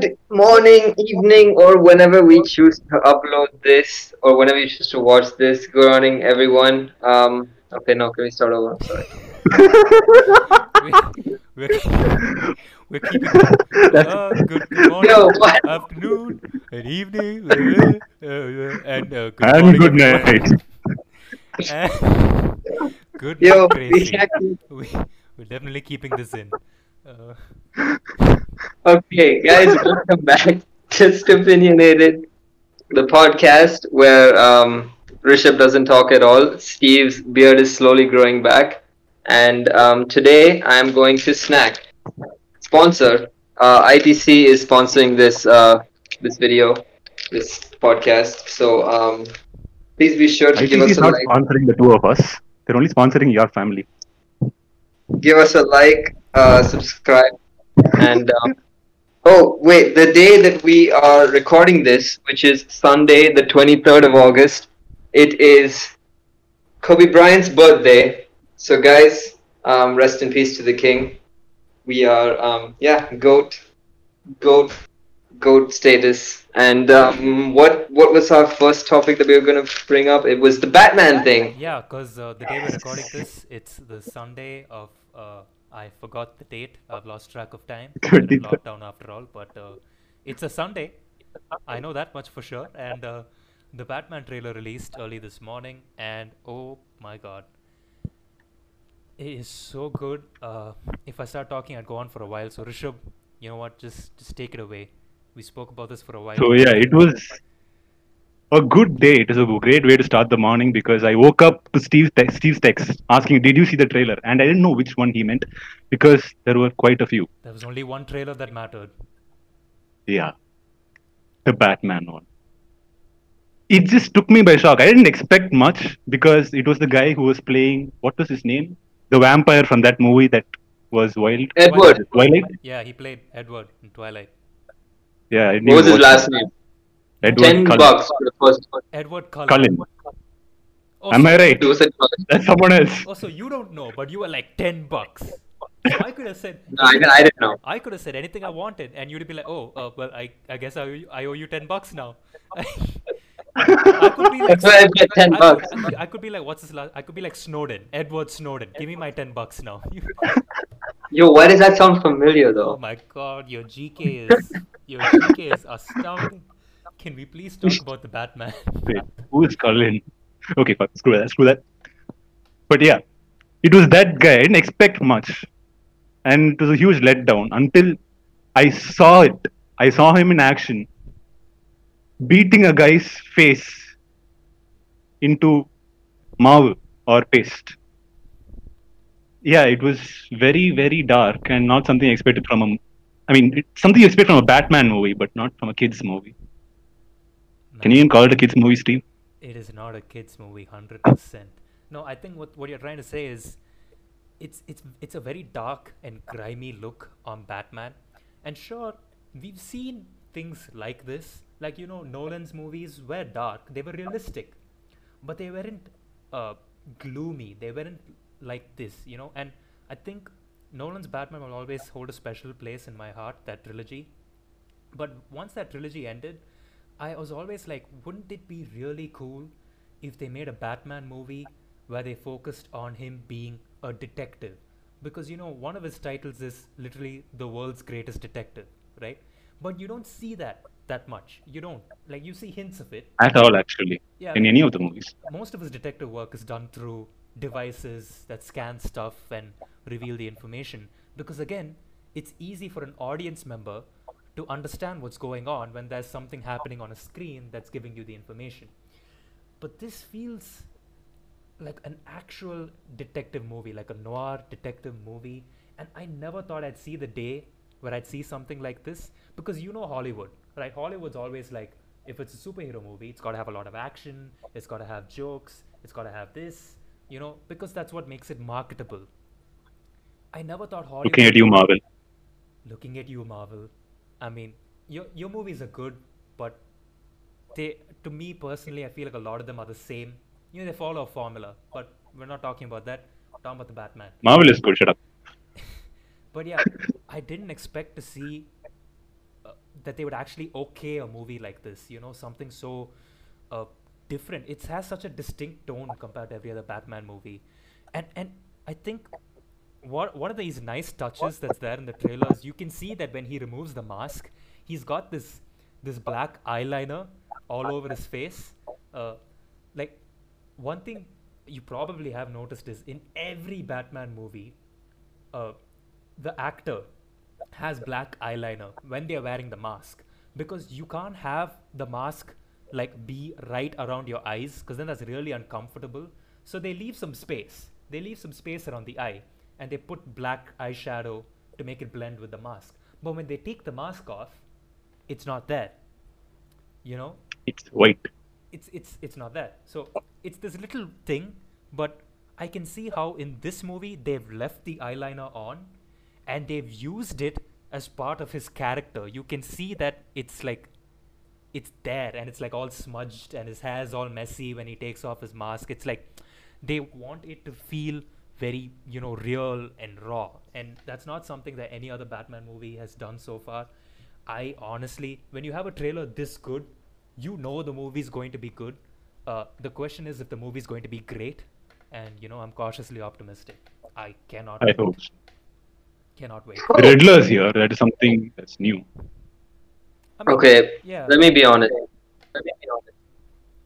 Good morning, evening, or whenever we choose to upload this, or whenever you choose to watch this. Good morning, everyone. Um, okay, no, can we start over? I'm sorry. we're, we're, we're keeping uh, good, good morning, Yo, what? afternoon, and evening, uh, uh, uh, and uh, good And morning, good night. And good Yo, night, we Gracie. can't- We, we're definitely keeping this in. Uh, Okay, guys, welcome back. Just opinionated, the podcast where um, Rishabh doesn't talk at all. Steve's beard is slowly growing back, and um, today I'm going to snack. Sponsor, uh, ITC is sponsoring this uh, this video, this podcast. So um, please be sure to give ITC us is a not like. sponsoring the two of us. They're only sponsoring your family. Give us a like, uh, subscribe, and um, oh wait, the day that we are recording this, which is Sunday, the twenty third of August, it is Kobe Bryant's birthday. So guys, um, rest in peace to the king. We are um, yeah, goat, goat, goat status. And um, what what was our first topic that we were gonna bring up? It was the Batman thing. yeah, because uh, the day we're recording this, it's the Sunday of. Uh, I forgot the date. I've lost track of time. We're in 23rd. lockdown after all, but uh, it's a Sunday. I know that much for sure. And uh, the Batman trailer released early this morning, and oh my god, it is so good. Uh, if I start talking, I'd go on for a while. So Rishabh, you know what? Just just take it away. We spoke about this for a while. So yeah, it was a good day. It was a great way to start the morning because I woke up to Steve's text, Steve's text asking, "Did you see the trailer?" And I didn't know which one he meant because there were quite a few. There was only one trailer that mattered. Yeah, the Batman one. It just took me by shock. I didn't expect much because it was the guy who was playing. What was his name? The vampire from that movie that was wild. Edward. Twilight. Yeah, he played Edward in Twilight. Yeah. What was his watch last name? Edward Ten Cullen. bucks for the first one. Edward Cullen. Cullen. Oh, Am so- I right? Was. That's someone else. Oh, so you don't know, but you were like ten bucks. I could have said. No, I, I didn't know. I could have said anything I wanted, and you'd be like, "Oh, uh, well, I, I guess I owe, you, I owe you ten bucks now." I could be like, I get 10 I bucks. I could, I could be like, what's his last? I could be like Snowden, Edward Snowden. Give me my ten bucks now. You- Yo, why does that sound familiar though? oh my God, your GK is your GK is astounding. Can we please talk about the Batman? Wait, who is Cullen? Okay, fuck, screw that, screw that. But yeah, it was that guy. I didn't expect much. And it was a huge letdown until I saw it. I saw him in action beating a guy's face into marble or paste. Yeah, it was very, very dark and not something expected from a. I mean, something you expect from a Batman movie, but not from a kids movie. Can you even call it a kids movie, Steve? It is not a kids movie, hundred percent. No, I think what what you're trying to say is, it's it's it's a very dark and grimy look on Batman, and sure, we've seen things like this. Like you know, Nolan's movies were dark, they were realistic, but they weren't uh, gloomy. They weren't like this, you know. And I think Nolan's Batman will always hold a special place in my heart. That trilogy, but once that trilogy ended, I was always like, wouldn't it be really cool if they made a Batman movie where they focused on him being a detective? Because you know, one of his titles is literally the world's greatest detective, right? But you don't see that that much. You don't. Like, you see hints of it. At all, actually, Yeah, in any of the movies. most of his detective work is done through devices that scan stuff and reveal the information. Because again it's easy for an audience member to understand what's going on when there's something happening on a screen that's giving you the information. But this feels like an actual detective movie like a noir detective movie. And i never thought i'd see the day where i'd see something like this. Because you know hollywood right? Hollywood's always like if it's a superhero movie it's got to have a lot of action it's got to have jokes it's got to have this you know because that's what makes it marketable i never thought hollywood Looking at you, Marvel. looking at you marvel i mean your your movies are good but they to me personally i feel like a lot of them are the same you know they follow a formula but we're not talking about that we're talking about the batman Marvel is good. Shut up. but yeah i didn't expect to see uh, that they would actually okay a movie like this. You know, something so uh, different. It has such a distinct tone compared to every other Batman movie, and and I think what one of these nice touches that's there in the trailers, you can see that when he removes the mask, he's got this this black eyeliner all over his face. Uh, like one thing you probably have noticed is in every Batman movie, uh, the actor has black eyeliner when they're wearing the mask because you can't have the mask like be right around your eyes because then that's really uncomfortable. So they leave some space. They leave some space around the eye and they put black eyeshadow to make it blend with the mask. But when they take the mask off, it's not there. You know? It's white. It's it's it's not there. So it's this little thing, but I can see how in this movie they've left the eyeliner on and they've used it as part of his character. You can see that it's like it's there and it's like all smudged and his hair's all messy when he takes off his mask. It's like they want it to feel very, you know, real and raw. And that's not something that any other Batman movie has done so far. I honestly, when you have a trailer this good, you know the movie's going to be good. Uh, the question is if the movie's going to be great. And, you know, I'm cautiously optimistic. I cannot I wait. hope. so. Cannot wait. The Riddler's here. That is something that's new. I mean, Okay, Yeah. let me be honest. Let me be honest.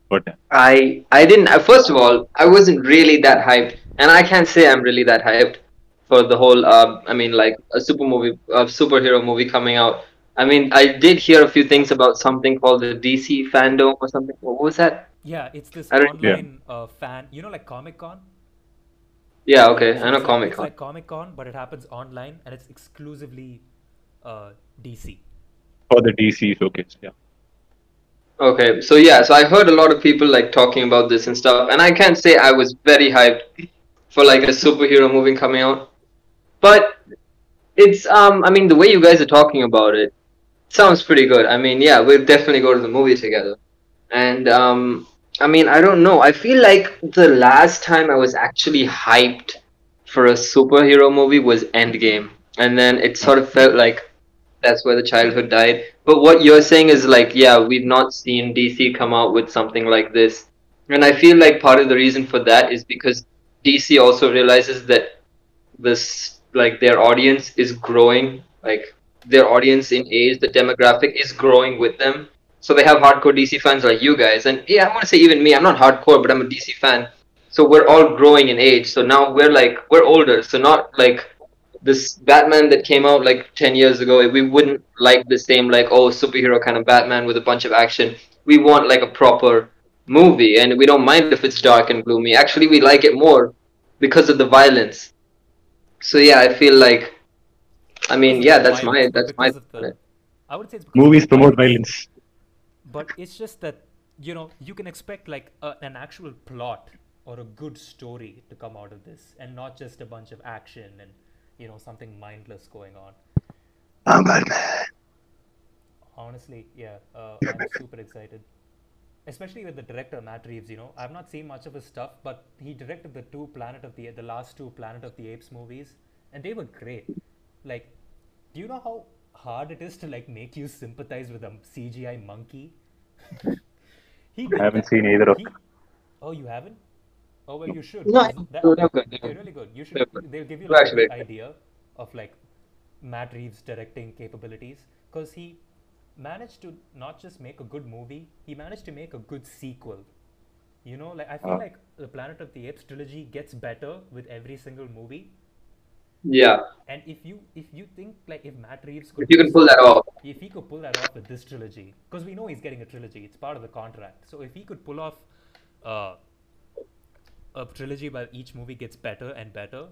But I I didn't. First of all, I wasn't really that hyped, and I can't say I'm really that hyped for the whole. Uh, I mean, like a super movie, a superhero movie coming out. I mean, I did hear a few things about something called the DC fandom or something. What was that? Yeah, it's this I don't- Yeah. online uh, fan. You know, like Comic Con. Yeah, okay, So I know it's like- Comic It's Con. like Comic Con, but it happens online, and it's exclusively uh, DC. For the DC showcase, yeah. Okay, so yeah, so I heard a lot of people like talking about this and stuff, and I can't say I was very hyped for like a superhero movie coming out. But it's um I mean the way you guys are talking about it sounds pretty good. I mean, yeah, we'll definitely go to the movie together. And um I mean, I don't know. I feel like the last time I was actually hyped for a superhero movie was Endgame. And then it sort of felt like that's where the childhood died. But what you're saying is like, yeah, we've not seen DC come out with something like this. And I feel like part of the reason for that is because DC also realizes that this like their audience is growing, like their audience in age, the demographic is growing with them. So they have hardcore DC fans like you guys. And yeah, I want to say even me, I'm not hardcore, but I'm a DC fan. So we're all growing in age. So now we're like we're older. So not like this Batman that came out like 10 years ago, we wouldn't like the same, like, oh, superhero kind of Batman with a bunch of action. We want like a proper movie, and we don't mind if it's dark and gloomy. Actually, we like it more because of the violence. So, yeah, I feel like, I mean, yeah, that's my, that's my. the- I would say it's Movies promote violence. but it's just that you know you can expect like a, an actual plot or a good story to come out of this and not just a bunch of action and you know something mindless going on. I'm Batman. honestly yeah uh, i'm super excited. Especially with the director matt reeves you know. I've not seen much of his stuff but he directed the two planet of the the last two planet of the apes movies and they were great. Like do you know how hard it is to like make you sympathize with a cgi monkey? He did haven't that. seen either of He- oh you haven't oh well you should No, that- they're good, they're they're really good you should they'll give you like a actually good idea of like Matt Reeves directing capabilities because he managed to not just make a good movie, he managed to make a good sequel. You know, like I feel Ah. like the Planet of the Apes trilogy gets better with every single movie. Yeah, And if you if you think like if Matt Reeves could if you can pull that off. if he could pull that off with this trilogy, because we know he's getting a trilogy, it's part of the contract. So if he could pull off uh, a trilogy where each movie gets better and better,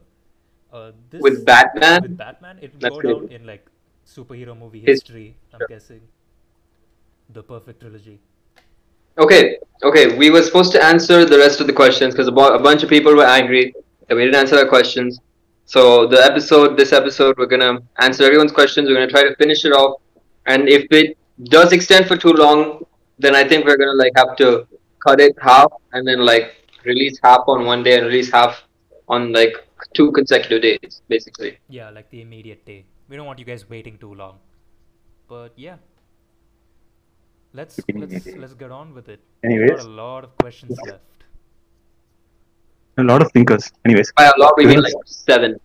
uh, this With Batman? with Batman, it go down in like superhero movie His- history. I'm Sure. guessing the perfect trilogy. Okay, okay. We were supposed to answer the rest of the questions because a, bu- a bunch of people were angry that we didn't answer their questions. So the episode, this episode, we're gonna answer everyone's questions. We're gonna try to finish it off, and if it does extend for too long, then I think we're gonna like have to cut it half and then like release half on one day and release half on like two consecutive days, basically. Yeah, like the immediate day. We don't want you guys waiting too long. But yeah, let's let's let's get on with it. Anyways. got a lot of questions left. A lot of thinkers. Anyways, By a lot, we mean like seven.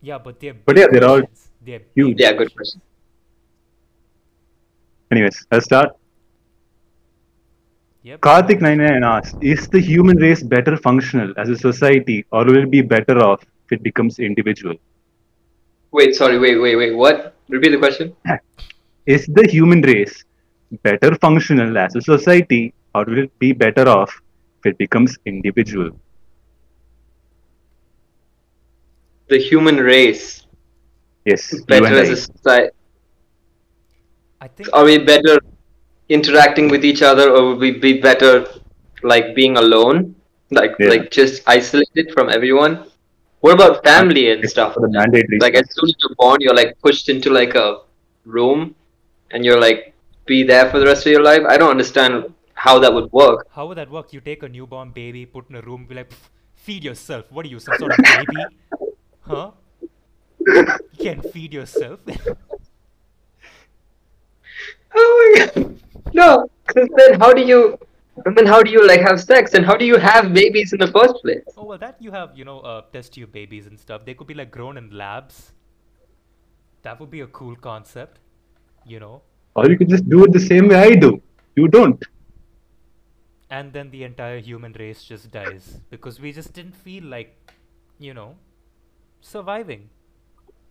Yeah, but they're But yeah, they're all. They're huge. big Yeah, good questions. anyways, let's start. Yep. Karthik 99 asks, is the human race better functional as a society or will it be better off if it becomes individual? Wait, sorry, wait, wait, wait. What? Repeat the question. Is the human race better functional as a society or will it be better off if it becomes individual? The human race Yes, better as I. a society. I think Are we better interacting with each other, or would we be better like being alone, like Yeah. like just isolated from everyone? What about family and It's stuff? for the mandatory Like as soon as you're born, you're like pushed into like a room, and you're like be there for the rest of your life. I don't understand how that would work. how would that work? You take a newborn baby, put in a room, be like, feed yourself. What are you, some sort of baby? Huh? You can't feed yourself. Oh my god. No, because then how do you? And then how do you like have sex? And how do you have babies in the first place? oh well, that you have, you know, uh, test tube babies and stuff. They could be like grown in labs. That would be a cool concept, you know. Or you could just do it the same way I do. You don't. And then the entire human race just dies because we just didn't feel like, you know, surviving.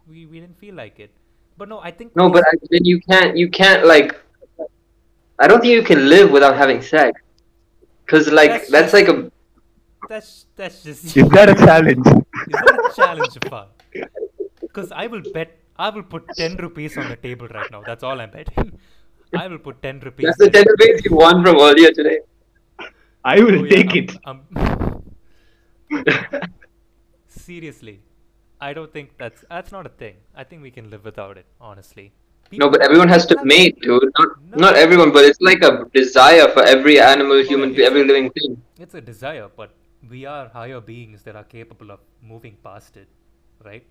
We we didn't feel like it. But no, I think No, but I, then you can't. You can't like. I don't think you can live without having sex. Cause like That's that's, just- like a. that's that's just Is that a challenge? Is that a challenge, Fun? Because I will bet, I will put 10 rupees on the table right now. That's all I'm betting. I will put 10 rupees. That's the ten rupees you won from earlier today. I will Oh, yeah, take I'm- it. I'm- seriously, I don't think that's that's not a thing. I think we can live without it, honestly. No, but everyone has to mate, dude. Not No. not everyone, but it's like a desire for every animal, human, yeah. every living thing. It's a desire, but we are higher beings that are capable of moving past it, right?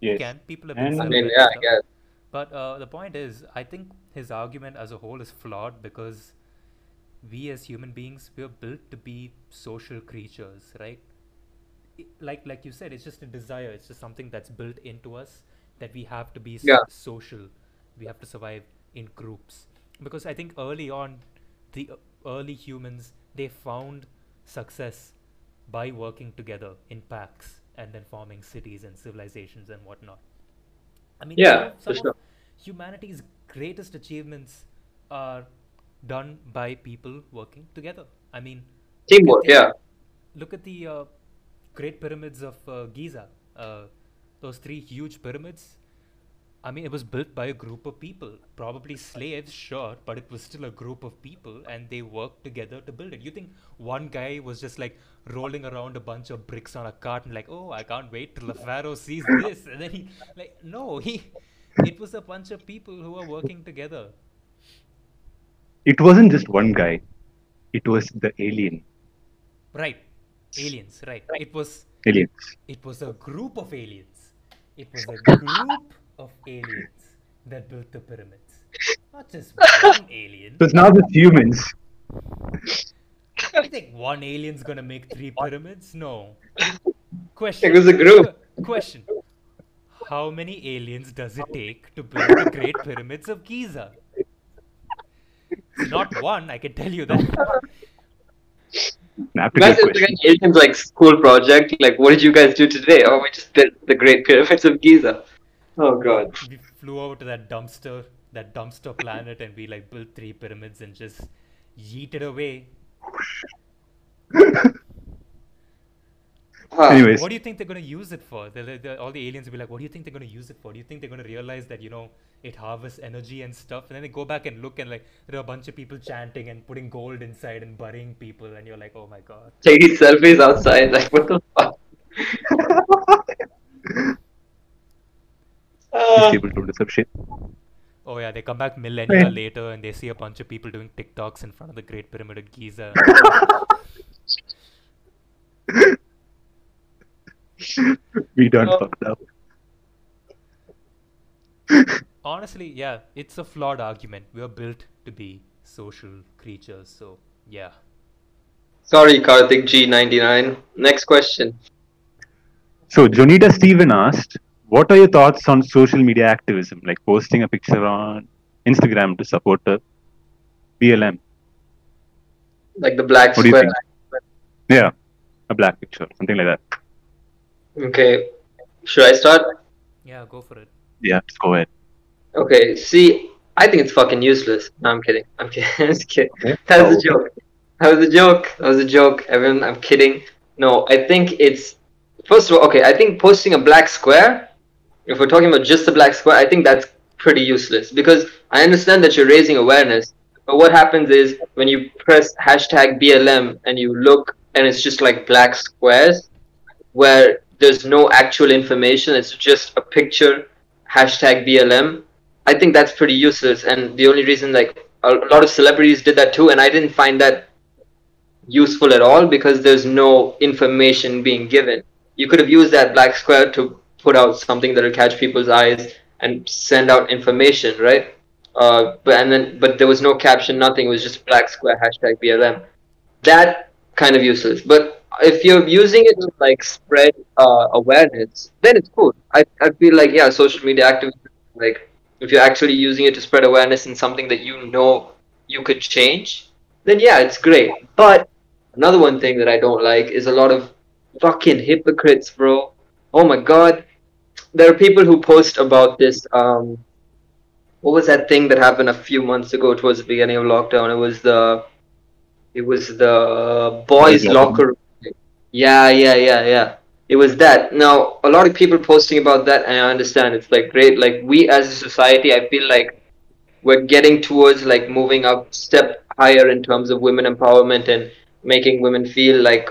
Yes. Can people have been I mean, yeah, and I guess. But uh, the point is, I think his argument as a whole is flawed because we as human beings we are built to be social creatures, right? I- like like you said, it's just a desire. It's just something that's built into us that we have to be Yeah. social. We have to survive in groups because I think early on, the uh, early humans they found success by working together in packs and then forming cities and civilizations and whatnot. I mean, Yeah, some sure. humanity's greatest achievements are done by people working together. I mean, Teamwork, yeah. Look at the uh, Great Pyramids of uh, Giza. Uh, those three huge pyramids. I mean, it was built by a group of people, probably slaves, sure, but it was still a group of people, and they worked together to build it. You think one guy was just like rolling around a bunch of bricks on a cart and like, oh, I can't wait till the pharaoh sees this, and then he like, no, he, it was a bunch of people who were working together. It wasn't just one guy. It was the alien. Right, aliens. Right. It was Aliens. it was a group of aliens. It was a group of aliens that built the pyramids. Not just one alien. So it's not just humans. You think one alien's gonna make three pyramids? No. Question. It was a group. Question. How many aliens does it take to build the Great Pyramids of Giza? Not one, I can tell you that. After that Imagine question. like like school project. Like, what did you guys do today? Oh, we just built the Great Pyramids of Giza. Oh God. We flew over to that dumpster, that dumpster planet, and we like built three pyramids and just yeeted away. Huh. Anyways, What do you think they're going to use it for? They're, like- they're- all the aliens will be like, what do you think they're going to use it for? Do you think they're going to realize that, you know, it harvests energy and stuff? And then they go back and look and like, there are a bunch of people chanting and putting gold inside and burying people. And you're like, oh my god. Taking selfies outside. Like, what the fuck? these Uh, people don't deserve shit. Oh yeah, they come back millennia Right. later and they see a bunch of people doing TikToks in front of the Great Pyramid of Giza. we done Oh. fucked up. Honestly, yeah, it's a flawed argument. We are built to be social creatures. So yeah. Sorry, Karthik G99. Next question. So Jonita Steven asked, "What are your thoughts on social media activism, like posting a picture on Instagram to support a BLM? Like the black What do you square. think? Yeah, a black picture, something like that. Okay. Should I start? Yeah, go for it. Yeah, just go ahead. Okay, see, I think it's fucking useless. No, I'm kidding. I'm kidding. I'm just kidding. Okay. That was Oh. a joke. That was a joke. That was a joke. Everyone, I'm kidding. No, I think it's first of all, okay. I think posting a black square, if we're talking about just a black square, I think that's pretty useless because I understand that you're raising awareness, but what happens is when you press hashtag BLM and you look and it's just like black squares where there's no actual information, it's just a picture hashtag BLM. I think that's pretty useless, and the only reason like a lot of celebrities did that too, and I didn't find that useful at all because there's no information being given. You could have used that black square to put out something that'll catch people's eyes and send out information, right? Uh, but and then but there was no caption, nothing. It was just black square hashtag BLM. That kind of useless. But if you're using it to like spread uh, awareness, then it's cool. I I feel like yeah, social media activism like if you're actually using it to spread awareness in something that you know you could change, then yeah, it's great. But another one thing that I don't like is a lot of fucking hypocrites, bro. Oh my god. There are people who post about this um what was that thing that happened a few months ago towards the beginning of lockdown? It was the it was the boys locker room. Yeah, yeah, yeah, yeah. It was that. Now, a lot of people posting about that, and I understand it's like great. Like we as a society, I feel like we're getting towards like moving up step higher in terms of women empowerment and making women feel like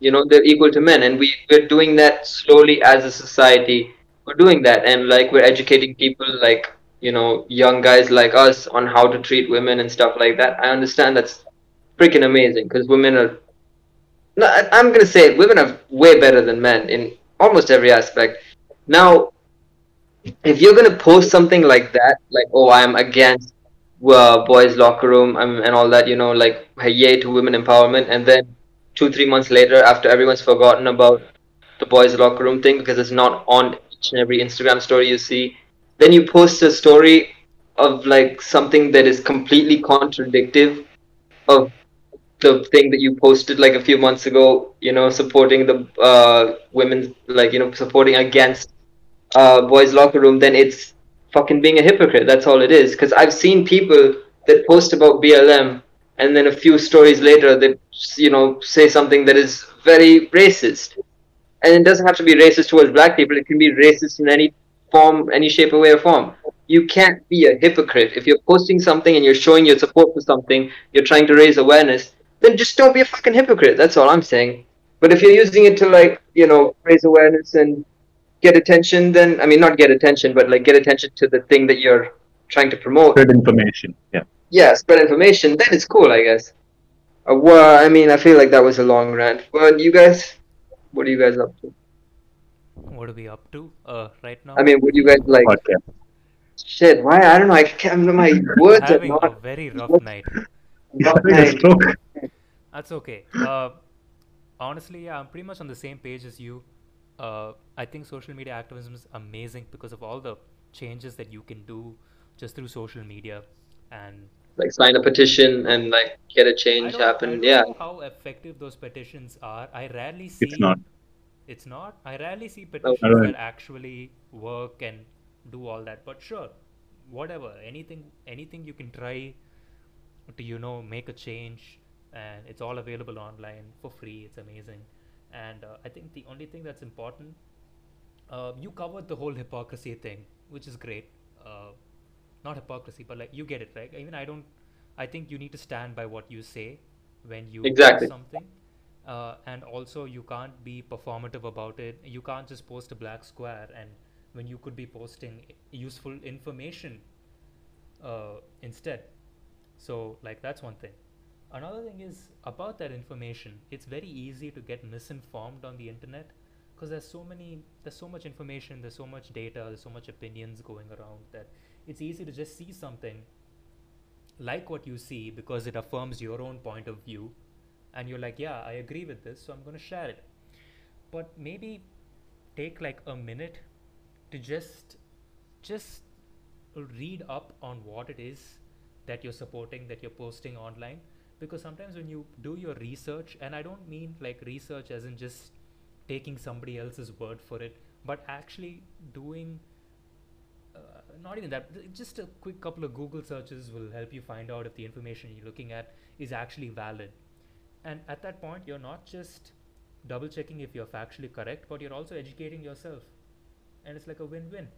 you know they're equal to men and we we're doing that slowly as a society we're doing that and like we're educating people like you know young guys like us on how to treat women and stuff like that i understand that's freaking amazing because women are no, I- i'm gonna say women are way better than men in almost every aspect. Now if you're gonna post something like that like oh i'm against uh, boys locker room um, and all that you know like yay to women empowerment and then two three months later after everyone's forgotten about the boys locker room thing because it's not on each and every instagram story you see then you post a story of like something that is completely contradictive of the thing that you posted like a few months ago you know supporting the uh women like you know supporting against uh boys locker room then it's fucking being a hypocrite. That's all it is. Because i've seen people that post about blm and then a few stories later they you know say something that is very racist. And it doesn't have to be racist towards black people. It can be racist in any form any shape or way or form. You can't be a hypocrite. If you're posting something and you're showing your support for something you're trying to raise awareness then just don't be a fucking hypocrite that's all i'm saying but if you're using it to like you know raise awareness and get attention then i mean not get attention but like get attention to the thing that you're trying to promote Spread information. Yeah. yeah, spread information, then it's cool, I guess. Uh, well, I mean, I feel like that was a long rant. But you guys, what are you guys up to? What are we up to uh, right now? I mean, would you guys like? Podcast. Shit, why? I don't know. I can't. My words are having a not. very rough night. Yeah, not like a nice. stroke. That's okay. Uh, honestly, yeah, I'm pretty much on the same page as you. Uh, I think social media activism is amazing because of all the changes that you can do just through social media. And Like sign a petition and like get a change don't, I happen. don't Yeah. know how effective those petitions are. I rarely see. It's not. It's not. I rarely see petitions Alright. that actually work and do all that. But sure, whatever. Anything, anything you can try to you know make a change, and it's all available online for free. It's amazing. And uh, I think the only thing that's important, uh, you covered the whole hypocrisy thing, which is great. Uh, not hypocrisy, but like you get it, right? Even I don't. I think you need to stand by what you say when you Exactly. something uh, and also you can't be performative about it you can't just post a black square and when you could be posting useful information uh, instead so like that's one thing another thing is about that information it's very easy to get misinformed on the internet because there's so many there's so much information there's so much data there's so much opinions going around that it's easy to just see something like what you see because it affirms your own point of view and you're like yeah i agree with this so i'm going to share it. But maybe take like a minute to just just read up on what it is that you're supporting that you're posting online because sometimes when you do your research and i don't mean like research as in just taking somebody else's word for it but actually doing uh, not even that just a quick couple of google searches will help you find out if the information you're looking at is actually valid. And at that point you're not just double checking if you're factually correct but you're also educating yourself. And it's like a win-win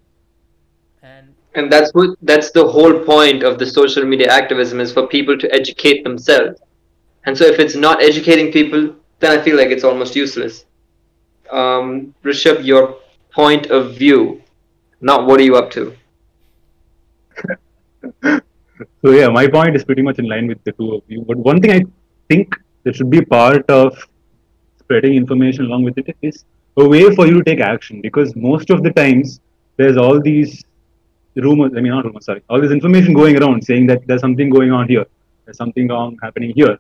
and and that's what that's the whole point of the social media activism is for people to educate themselves. And so if it's not educating people then i feel like it's almost useless. Um rishabh your point of view. Not what are you up to? So yeah my point is pretty much in line with the two of you. But one thing i think that should be part of spreading information along with it is a way for you to take action. Because most of the times there's all these rumors, I mean, not rumors, sorry, all this information going around saying that there's something going on here, there's something wrong happening here.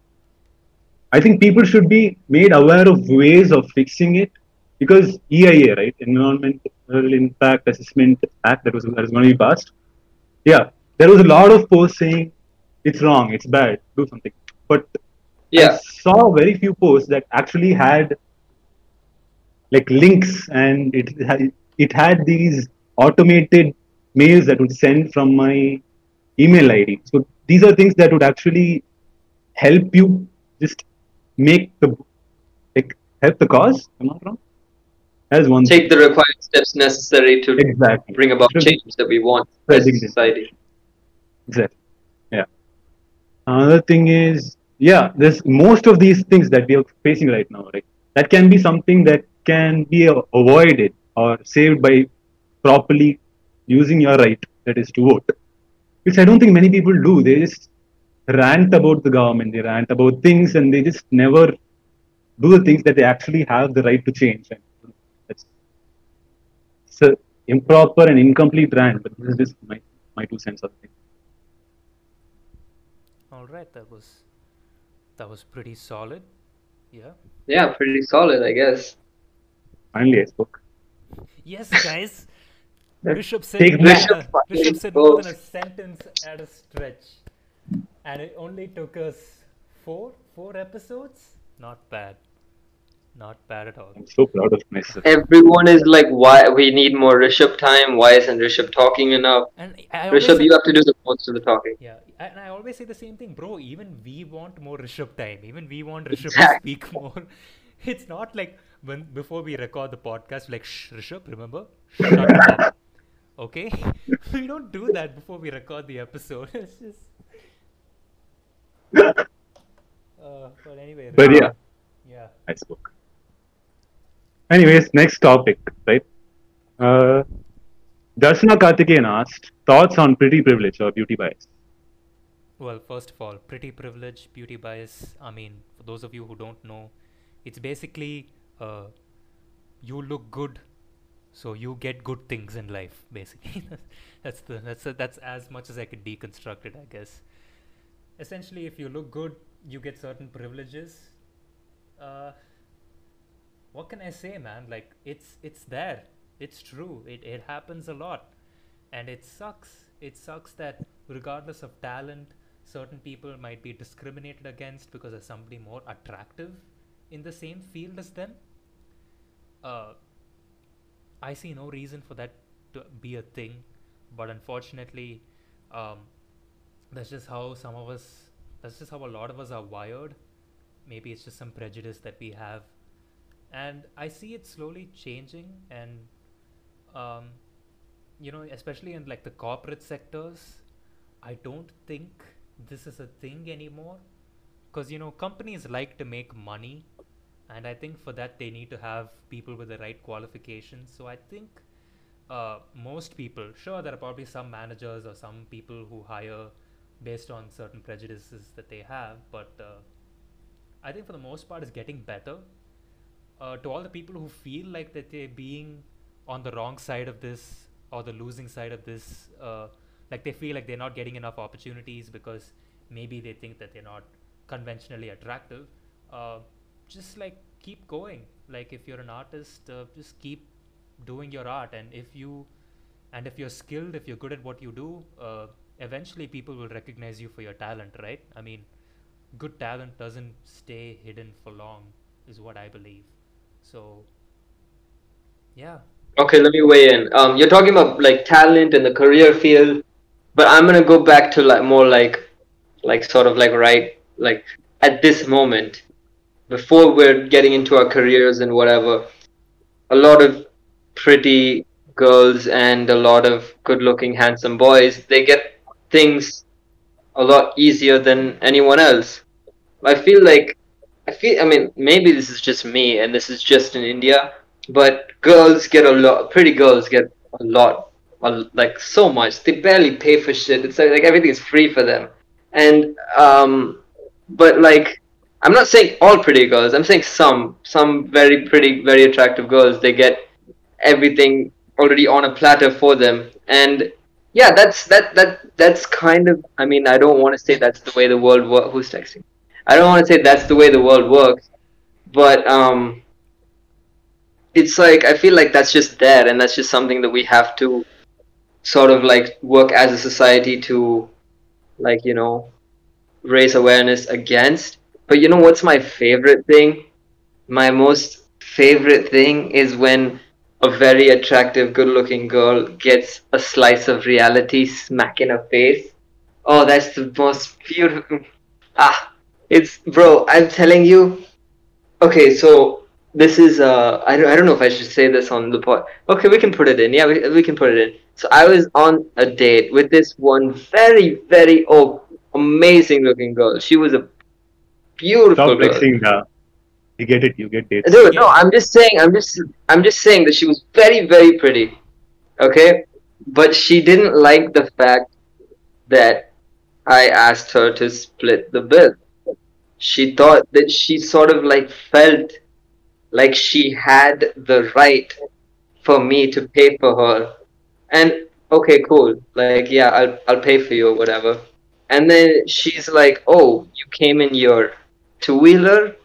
I think people should be made aware of ways of fixing it because EIA, right, Environmental Impact Assessment Act that was that is going to be passed. Yeah, there was a lot of posts saying it's wrong, it's bad, do something. But yeah. I saw very few posts that actually had like links and it had, it had these automated mails that would send from my email ID. So these are things that would actually help you just make the like help the cause. Am I wrong? As one take thing. the required steps necessary to exactly. bring about Should change that we want as a society. Exactly. Yeah. Another thing is yeah, there's most of these things that we are facing right now, right? That can be something that can be avoided or saved by properly using your right, that is to vote, which I don't think many people do. They just rant about the government, they rant about things, and they just never do the things that they actually have the right to change. And that's it's an improper and incomplete rant, but this is just my, my two cents of it. All right, that was that was pretty solid. Yeah. Yeah, pretty solid, I guess. Finally, I spoke. Yes, guys. Rishabh said, Rishabh, Rishabh said more than a sentence at a stretch. And it only took us four, four episodes? Not bad. Not bad at all. I'm so proud of myself. Everyone is like, why we need more Rishabh time? Why isn't Rishabh talking enough? And I Rishabh, you have to do the most of the talking. Yeah, and I always say the same thing, bro. Even we want more Rishabh time. Even we want Rishabh exactly. to speak more. It's not like when before we record the podcast, like, Shh, Rishabh, remember? Shut up. Okay, we don't do that before we record the episode. it's just. Uh, but anyway. But yeah. Yeah. I spoke. Anyways, next topic, right? Uh, Darshana Karthikeyan asked thoughts on pretty privilege or beauty bias. Well, first of all, pretty privilege, beauty bias. I mean, for those of you who don't know, it's basically uh, you look good so you get good things in life basically. That's the that's a, that's as much as i could deconstruct it i guess. Essentially if you look good you get certain privileges. Uh, what can i say man? Like it's it's there. It's true. It, it happens a lot. And it sucks. It sucks that regardless of talent certain people might be discriminated against because of somebody more attractive in the same field as them. Uh, I see no reason for that to be a thing, but unfortunately, um, that's just how some of us, that's just how a lot of us are wired. Maybe it's just some prejudice that we have. And I see it slowly changing, and, um, you know, especially in like the corporate sectors, I don't think this is a thing anymore. Because, you know, companies like to make money and I think for that they need to have people with the right qualifications. So I think uh, most people, sure, there are probably some managers or some people who hire based on certain prejudices that they have, but uh, I think for the most part, it's getting better. Uh, to all the people who feel like that they're being on the wrong side of this or the losing side of this, uh, like they feel like they're not getting enough opportunities because maybe they think that they're not conventionally attractive uh, just like keep going. Like if you're an artist uh, just keep doing your art. And if you and if you're skilled if you're good at what you do uh, eventually people will recognize you for your talent right? I mean good talent doesn't stay hidden for long is what i believe. So yeah. Okay, let me weigh in. Um, you're talking about like talent in the career field, but I'm gonna go back to like more like, like sort of like right like at this moment, before we're getting into our careers and whatever. A lot of pretty girls and a lot of good-looking, handsome boys, they get things a lot easier than anyone else. I feel like I feel I mean maybe this is just me and this is just in India but girls get a lot pretty girls get a lot like so much they barely pay for shit it's like, like everything is free for them and um but like i'm not saying all pretty girls. I'm saying some some very pretty very attractive girls. They get everything already on a platter for them. And yeah that's that that that's kind of i mean i don't want to say that's the way the world works who's texting? I don't want to say that's the way the world works but um it's like I feel like that's just there, and that's just something that we have to sort of like work as a society to, like you know, raise awareness against. But you know what's my favorite thing? My most favorite thing is when a very attractive, good-looking girl gets a slice of reality smack in her face. Oh, that's the most beautiful. Ah, it's bro. I'm telling you. Okay, so this is uh I don't, I don't know if I should say this on the pod. Okay, we can put it in. Yeah, we, we can put it in. So I was on a date with this one very very oh amazing looking girl. She was a beautiful Stop flexing now. You get it. You get it. Dude, no, I'm just saying. I'm just I'm just saying that she was very very pretty. Okay, but she didn't like the fact that I asked her to split the bill. She thought that she sort of like felt like she had the right for me to pay for her and okay cool like yeah i'll i'll pay for you or whatever and then she's like oh you came in your two-wheeler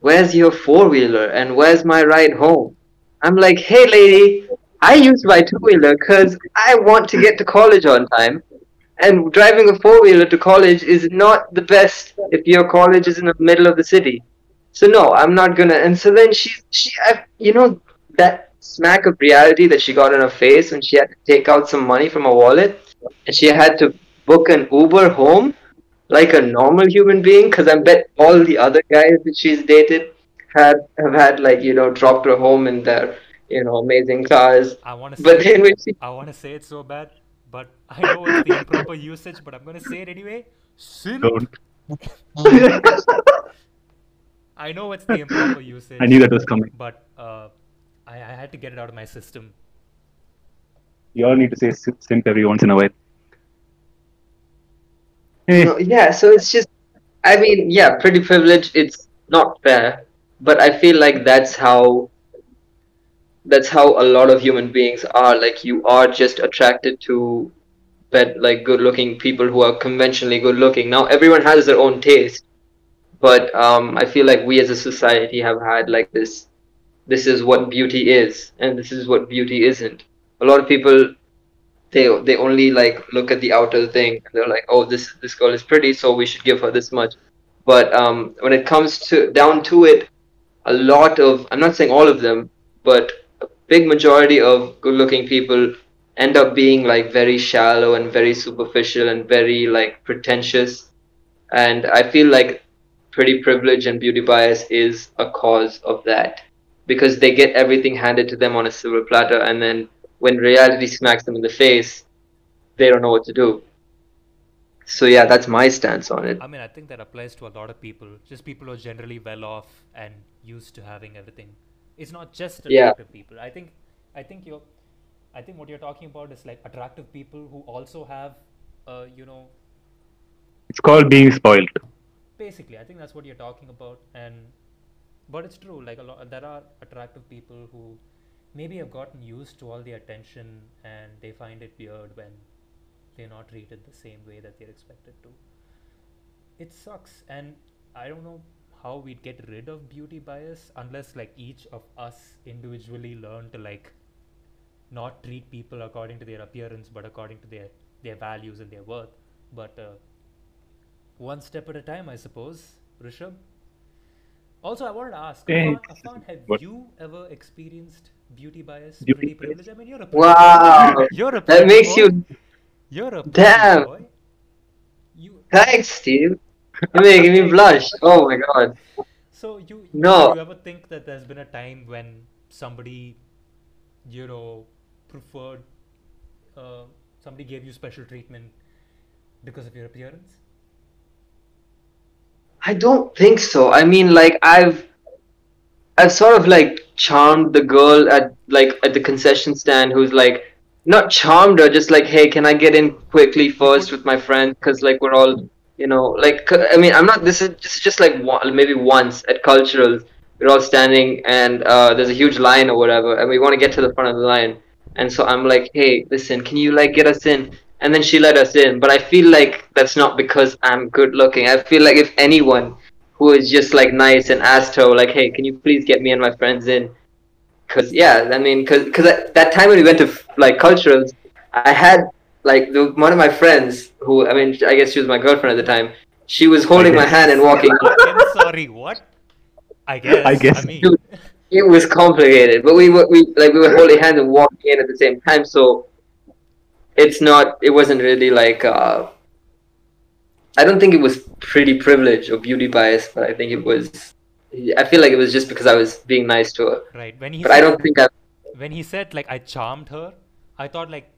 where's your four-wheeler and where's my ride home? I'm like hey lady i use my two-wheeler because i want to get to college on time. And driving a four-wheeler to college is not the best if your college is in the middle of the city. So no, I'm not gonna. And so then she, she, I, you know, that smack of reality that she got in her face when she had to take out some money from her wallet, and she had to book an Uber home like a normal human being. Because I bet all the other guys that she's dated had have had like you know dropped her home in their you know amazing cars. I want to But say then when she, I want to say it so bad, but I know it's the improper usage, but I'm gonna say it anyway. Simp. Don't. I know it's the improper usage. I knew that was coming. But uh, I, I had to get it out of my system. You all need to say sim- simp every once in a while. No, yeah, so it's just, I mean, yeah, pretty privilege. It's not fair, but I feel like that's how, that's how a lot of human beings are. Like you are just attracted to, bet like good-looking people who are conventionally good-looking. Now everyone has their own taste, but um, I feel like we as a society have had like this, this is what beauty is, and this is what beauty isn't. A lot of people they they only like look at the outer thing they're like oh this this girl is pretty so we should give her this much. But um when it comes to down to it a lot of i'm not saying all of them but a big majority of good looking people end up being like very shallow and very superficial and very like pretentious. And i feel like pretty privilege and beauty bias is a cause of that because they get everything handed to them on a silver platter and then when reality smacks them in the face, they don't know what to do. So yeah, that's my stance on it. I mean, I think that applies to a lot of people. Just people who are generally well off and used to having everything. It's not just Yeah. attractive people. I think, I think you're, I think what you're talking about is like attractive people who also have, uh, you know, it's called being spoiled. basically i think that's what you're talking about and but it's true like a lot there are attractive people who maybe have gotten used to all the attention and they find it weird when they're not treated the same way that they're expected to it sucks, and I don't know how we'd get rid of beauty bias unless like each of us individually learn to like not treat people according to their appearance but according to their their values and their worth but uh, one step at a time i suppose rishabh also i wanted to ask Afan. Afan, have What? you ever experienced beauty bias Beauty privilege i mean you're a Wow. boy. you're a That makes boy. you. you're a Damn. boy you Thanks, Steve. You're making me blush. Oh my god. So you No. you ever think that there's been a time when somebody, you know, preferred, uh, somebody gave you special treatment because of your appearance? I don't think so. I mean, like I've, I've sort of like charmed the girl at like at the concession stand who's like, not charmed her, just like, hey, can I get in quickly first with my friend? Because like we're all, you know, like I mean, I'm not. This is just just like one, maybe once at culturals, we're all standing and uh, there's a huge line or whatever, and we want to get to the front of the line, and so I'm like, hey, listen, can you like get us in? And then she let us in, but I feel like that's not because I'm good looking. I feel like if anyone who was just like nice and asked her like, "Hey, can you please get me and my friends in?" Cause yeah, I mean, cause cause at that time when we went to like culturals, I had like the, one of my friends who I mean, I guess she was my girlfriend at the time. She was holding my hand and walking. I'm sorry, what? I guess. guess. I mean, Dude. It was complicated, but we were we like we were holding hands and walking in at the same time, so it's not. It wasn't really like. uh I don't think it was pretty privilege or beauty bias, but I think it was. I feel like it was just because I was being nice to her, right. When he but I said, don't think I. when he said like I charmed her, I thought like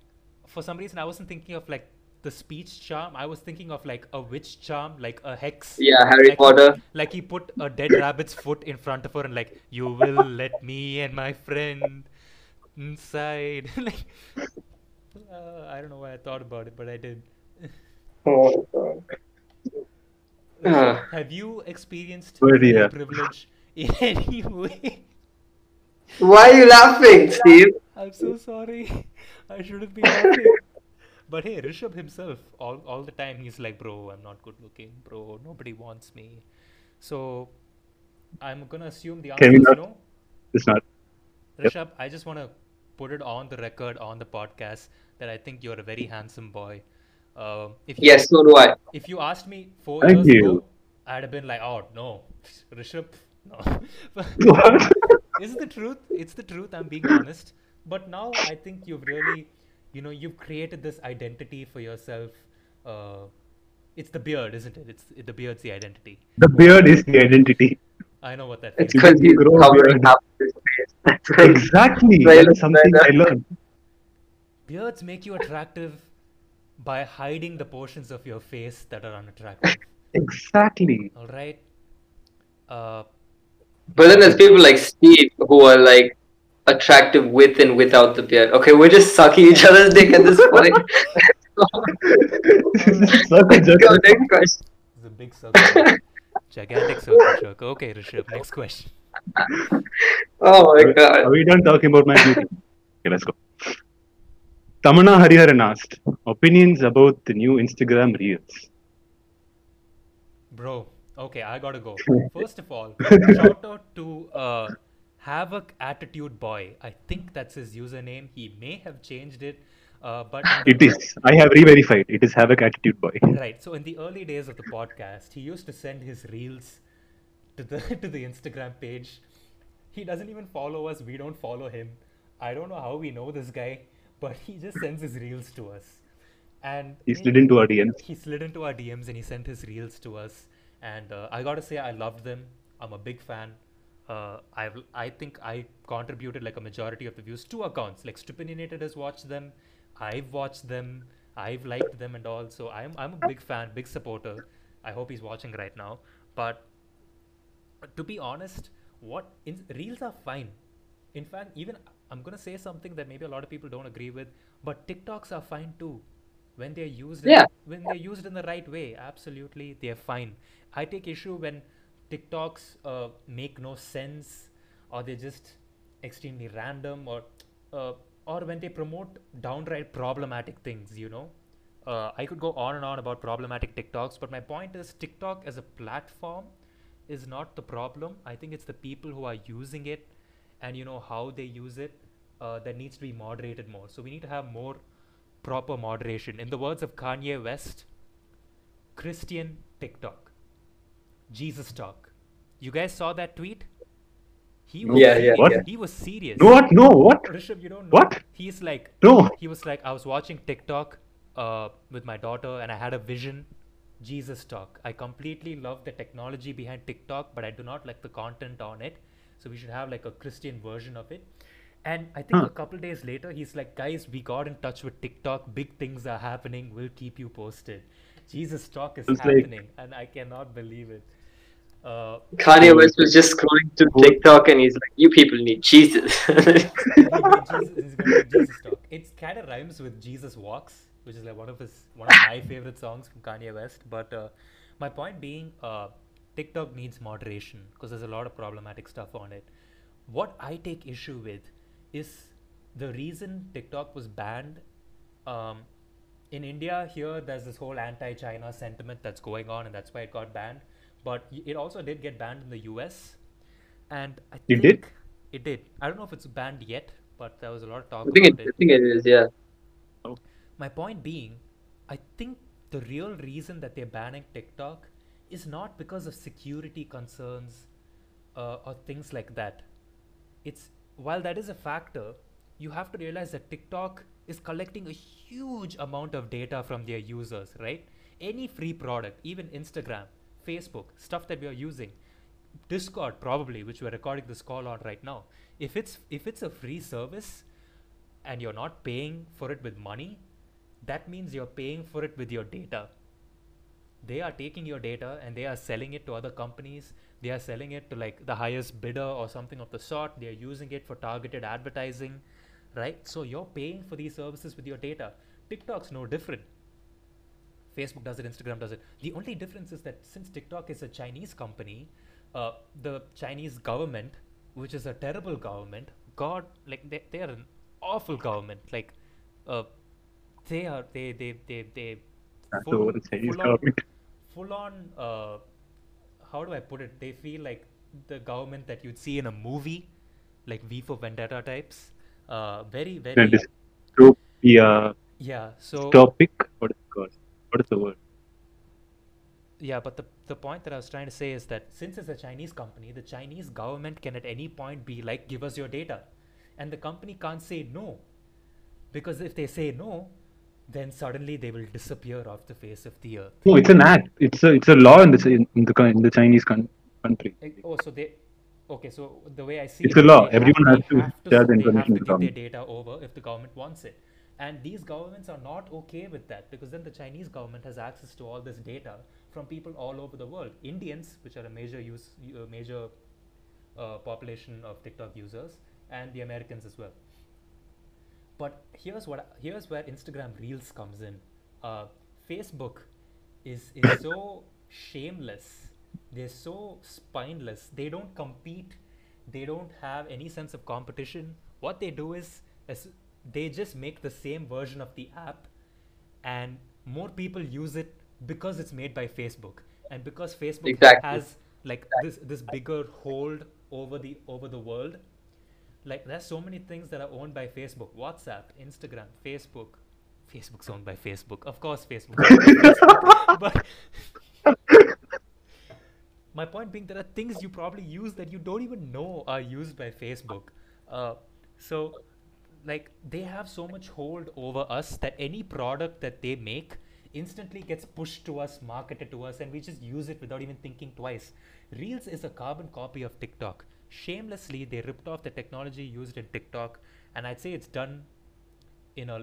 for some reason I wasn't thinking of like the speech charm. I was thinking of like a witch charm, like a hex. Yeah, Harry like Potter. He, like he put a dead rabbit's foot in front of her and like you will let me and my friend inside. like uh, I don't know why I thought about it, but I did. Oh, God. Have you experienced Well, yeah. privilege in any way? Why are you laughing, Steve? I'm so sorry. I shouldn't be laughing. But hey, Rishabh himself, all, all the time, he's like, bro, I'm not good looking, bro. Nobody wants me. So I'm gonna assume the answer is not- no. It's not. Yep. I just want to put it on the record on the podcast that I think you're a very handsome boy. Um, if you, Yes, so do I. if you asked me four Thank years you. ago, I'd have been like, oh no, Rishabh, no. But What? it's the truth. It's the truth. I'm being honest. But now I think you've really, you know, you've created this identity for yourself. Uh, it's the beard, isn't it? It's the beard's the identity. the beard is the identity. I know what that It's means. because he's grow a covering beard. half his face. Exactly. Right, That's something. I learned. Beards make you attractive by hiding the portions of your face that are unattractive. Exactly. All right. Uh, But then there's people like Steve who are like attractive with and without the beard. Okay, we're just sucking each other's dick at this point. Circle jerk. Go, next question. it's a big circle. Gigantic circle jerk. Okay, Rishabh, next question. Oh my god. Are we done talking about my beauty? Okay, let's go. Tamana Hariharan asked opinions about the new Instagram Reels. Bro, okay, I gotta go. First of all, shout out to uh, Havoc Attitude Boy. I think that's his username. He may have changed it, uh, but It is. I have re-verified. It is Havoc Attitude Boy. Right. So in the early days of the podcast, he used to send his reels to the to the Instagram page. He doesn't even follow us. We don't follow him. I don't know how we know this guy, but he just sends his reels to us. And He slid into our DMs. he slid into our DMs and he sent his reels to us. And uh, I gotta say, I loved them. I'm a big fan. Uh, I I think I contributed like a majority of the views. Two accounts, like Stupininated has watched them. I've watched them. I've liked them and all. So I'm I'm a big fan, big supporter. I hope he's watching right now. But to be honest, what in, reels are fine. In fact, even I'm gonna say something that maybe a lot of people don't agree with, but TikToks are fine too. When they're used, Yeah. in, when they're used in the right way, absolutely, they're fine. I take issue when TikToks uh, make no sense, or they're just extremely random, or uh, or when they promote downright problematic things. You know, uh, I could go on and on about problematic TikToks, but my point is TikTok as a platform is not the problem. I think it's the people who are using it and you know how they use it uh, that needs to be moderated more. So we need to have more proper moderation. In the words of Kanye West, Christian TikTok, Jesus talk. You guys saw that tweet? He was Yeah, yeah, What? He was serious. No, what? No, what? Rishabh, you don't know. What? He's like, No. he was like, I was watching TikTok uh, with my daughter and I had a vision. Jesus talk. I completely love the technology behind TikTok, but I do not like the content on it. So we should have like a Christian version of it. And I think Huh. a couple days later, he's like, guys, we got in touch with TikTok. Big things are happening. We'll keep you posted. Jesus talk is It's like- happening, and I cannot believe it. Uh, Kanye West was just scrolling to TikTok and he's like, "You people need Jesus." he made Jesus, gonna make Jesus talk. It kind of rhymes with Jesus Walks, which is like one of his one of my favorite songs from Kanye West. But uh, my point being, uh, TikTok needs moderation because there's a lot of problematic stuff on it. What I take issue with is the reason TikTok was banned. Um, in India, here there's this whole anti-China sentiment that's going on, and that's why it got banned. But it also did get banned in the US, and I It think did? it did. I don't know if it's banned yet, but there was a lot of talk I think it, about I think it is, yeah. My point being, I think the real reason that they're banning TikTok is not because of security concerns uh, or things like that. It's while that is a factor, you have to realize that TikTok is collecting a huge amount of data from their users, right? Any free product, even Instagram, Facebook, stuff that we are using, Discord probably, which we're recording this call on right now. If it's if it's a free service and you're not paying for it with money, that means you're paying for it with your data. They are taking your data and they are selling it to other companies. They are selling it to like the highest bidder or something of the sort. They are using it for targeted advertising, right? So you're paying for these services with your data. TikTok's no different. Facebook does it, Instagram does it. The only difference is that since TikTok is a Chinese company, uh, the Chinese government, which is a terrible government, God, like they, they are an awful government. Like, uh, they are they they they they full, over the Chinese full on, government. Full on. Uh, how do I put it? They feel like the government that you'd see in a movie, like V for Vendetta types. Uh, very very dystopia yeah. So topic. What is it called? What is the word? Yeah, but the, the point that I was trying to say is that since it's a Chinese company, the Chinese government can at any point be like, give us your data. And the company can't say no. Because if they say no, then suddenly they will disappear off the face of the earth. No, it's an act. It's a it's a law in the in the in the Chinese country. Eh, Oh, so they. Okay, so the way I see It's it, a law. Everyone have, has to have to, share the they have information to with the give their data over if the government wants it. And these governments are not okay with that because then the Chinese government has access to all this data from people all over the world. Indians, which are a major use, a major uh, population of TikTok users, and the Americans as well. But here's what I- here's where Instagram Reels comes in. Uh, Facebook is is so shameless. They're so spineless. They don't compete. They don't have any sense of competition. What they do is, is they just make the same version of the app, and more people use it because it's made by Facebook, and because Facebook Exactly. has like this this bigger hold over the over the world like there's so many things that are owned by facebook. Whatsapp instagram facebook. Facebook's owned by facebook. Of course facebook but my point being there are things you probably use that you don't even know are used by facebook. Uh, so like they have so much hold over us that any product that they make instantly gets pushed to us marketed to us and we just use it without even thinking twice. Reels is a carbon copy of tiktok shamelessly they ripped off the technology used in tiktok and i'd say it's done in a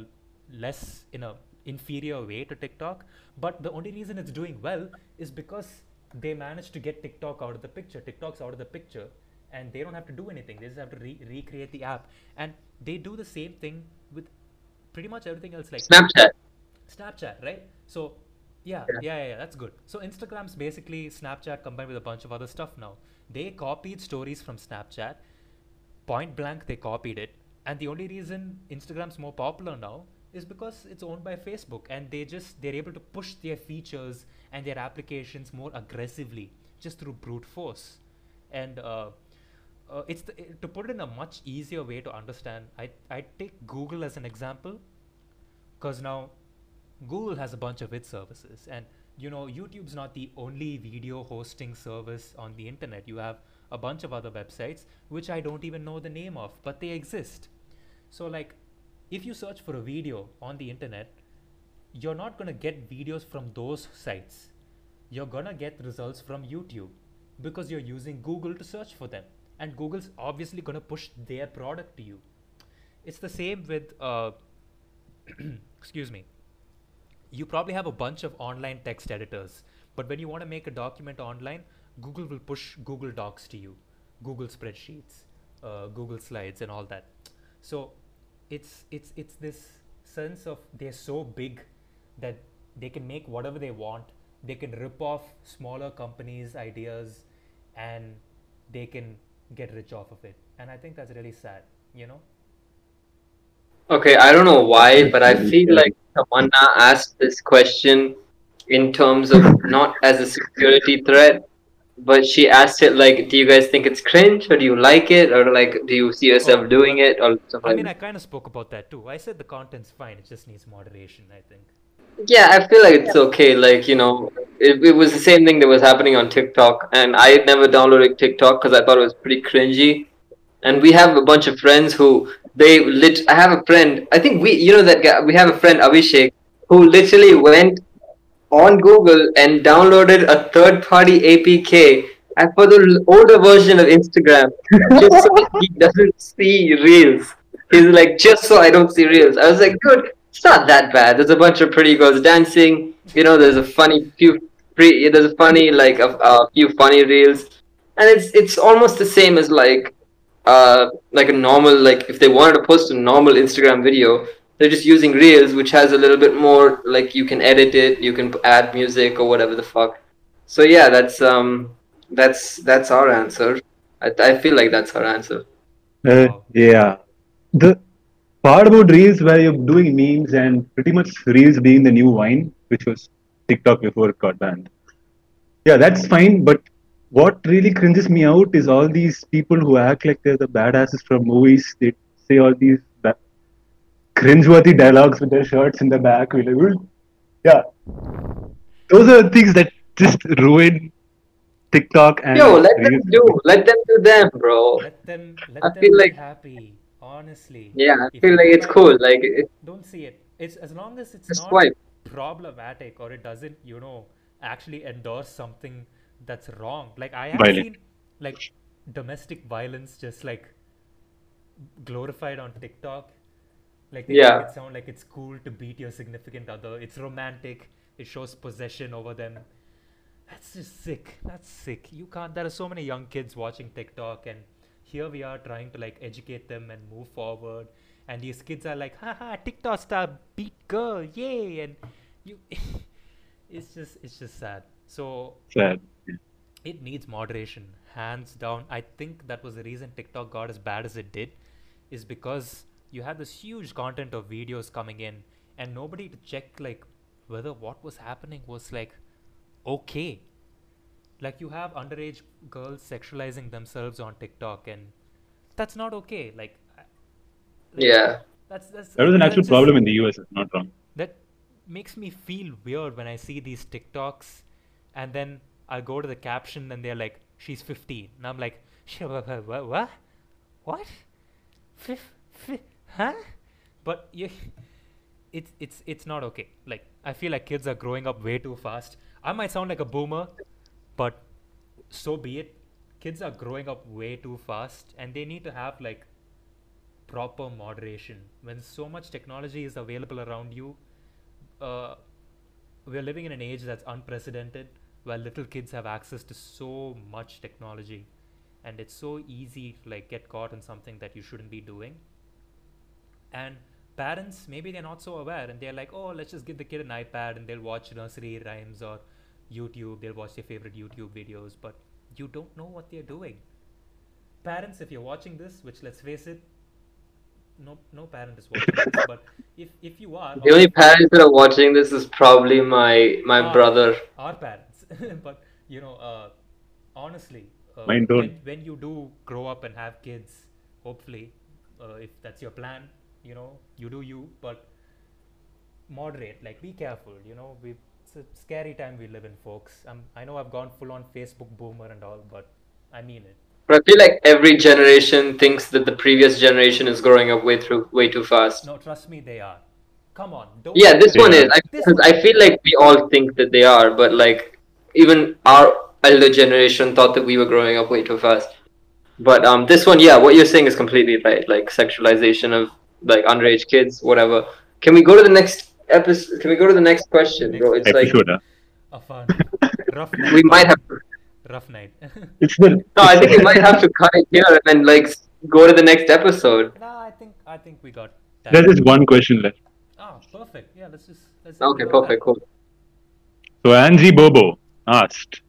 less in a inferior way to TikTok. But the only reason it's doing well is because they managed to get TikTok out of the picture. TikTok's out of the picture, and they don't have to do anything. They just have to re- recreate the app, and they do the same thing with pretty much everything else, like Snapchat. Snapchat, right? So, yeah, Yeah. yeah, yeah, that's good. So Instagram's basically Snapchat combined with a bunch of other stuff now. They copied stories from Snapchat. Point blank, they copied it. And the only reason Instagram's more popular now is because it's owned by Facebook and they just they're able to push their features and their applications more aggressively just through brute force. And uh, uh, it's the, to put it in a much easier way to understand. I I take Google as an example, because now Google has a bunch of its services, and you know YouTube's not the only video hosting service on the internet. You have a bunch of other websites which I don't even know the name of, but they exist. So like, if you search for a video on the internet, you're not gonna get videos from those sites. You're gonna get results from YouTube because you're using Google to search for them and Google's obviously to push their product to you. It's the same with, uh, excuse me, you probably have a bunch of online text editors, but when you want to make a document online, Google will push Google Docs to you, Google spreadsheets, uh, Google Slides, and all that. So it's it's it's this sense of they're so big that they can make whatever they want. They can rip off smaller companies' ideas, and they can get rich off of it. And I think that's really sad, you know? Okay, I don't know why, but I feel like Tamanna asked this question in terms of not as a security threat, but she asked it like, do you guys think it's cringe or do you like it or like, do you see yourself oh, doing it or something? I mean, I kind of spoke about that too. I said the content's fine, it just needs moderation, I think. Yeah, I feel like it's okay. Like, you know, it, it was the same thing that was happening on TikTok. And I had never downloaded TikTok because I thought it was pretty cringy. And we have a bunch of friends who they lit. I have a friend, I think we, you know, that guy, we have a friend, Abhishek, who literally went on Google and downloaded a third party APK and for the older version of Instagram, just so he doesn't see reels. He's like, just so I don't see reels. I was like, good it's not that bad. There's a bunch of pretty girls dancing. You know, there's a funny few, pre, there's a funny like a, a few funny reels, and it's it's almost the same as like uh like a normal like if they wanted to post a normal Instagram video, they're just using reels, which has a little bit more like you can edit it, you can add music or whatever the fuck. So yeah, that's um that's that's our answer. I I feel like that's our answer. Uh, yeah. The part about Reels where you're doing memes and pretty much Reels being the new Vine, which was TikTok before it got banned. Yeah, that's fine, but what really cringes me out is all these people who act like they're the badasses from movies. They say all these ba- cringeworthy dialogues with their shirts in the back. We're like, yeah, those are things that just ruin TikTok and. Yo, let them do. Let them do them, bro. Let them. Let I them feel like happy honestly yeah i feel like it's cool like it, don't see it it's as long as it's not swipe. problematic or it doesn't you know actually endorse something that's wrong. Like i have Violent. seen like domestic violence just like glorified on tiktok. Like they yeah. make it sound like it's cool to beat your significant other. It's romantic. It shows possession over them. That's just sick. That's sick. You can't there are so many young kids watching tiktok and here we are trying to like educate them and move forward. And these kids are like haha tiktok star beat girl. Yay. And you it's just it's just sad so sad it needs moderation hands down i think that was the reason tiktok got as bad as it did is because you had this huge content of videos coming in and nobody to check like whether what was happening was like okay like you have underage girls sexualizing themselves on TikTok, and that's not okay. Like, like yeah, that's that's that was an actual problem in the US. It's not wrong. That makes me feel weird when I see these TikToks, and then I go to the caption and they're like, "She's 15," and I'm like, "What? What? Huh?" But yeah, it's it's it's not okay. Like I feel like kids are growing up way too fast. I might sound like a boomer, but so be it kids are growing up way too fast and they need to have like proper moderation when so much technology is available around you uh, we're living in an age that's unprecedented where little kids have access to so much technology and it's so easy to like get caught in something that you shouldn't be doing and parents maybe they're not so aware and they're like oh let's just give the kid an ipad and they'll watch nursery rhymes or YouTube, they'll watch their favorite YouTube videos, but you don't know what they're doing. Parents, if you're watching this, which let's face it, no no parent is watching this, but if if you are, The only parents that are watching this is probably my my Ah. brother. our parents, but you know, uh, honestly, uh, Mine when, don't. when you do grow up and have kids, hopefully, uh, if that's your plan, you know, you do you, but moderate, like be careful, you know, we it's a scary time we live in, folks. Um, I know I've gone full on Facebook boomer and all, but I mean it. But I feel like every generation thinks that the previous generation is growing up way through way too fast. No, trust me, they are. Come on, don't. Yeah, this one is. I, This I feel like we all think that they are, but like even our elder generation thought that we were growing up way too fast. But um, this one, yeah, what you're saying is completely right. Like sexualization of like underage kids, whatever. Can we go to the next episode? Can we go to the next question, bro? It's like Episode. huh? A fun, rough night. we might have. To, rough night. It's the. no, I think we might have to cut it here and then like go to the next episode. No, I think I think we got. time. There's just one question left. Ah, perfect. Yeah, let's just let's. Okay, go perfect, cool. So Angie Bobo asked,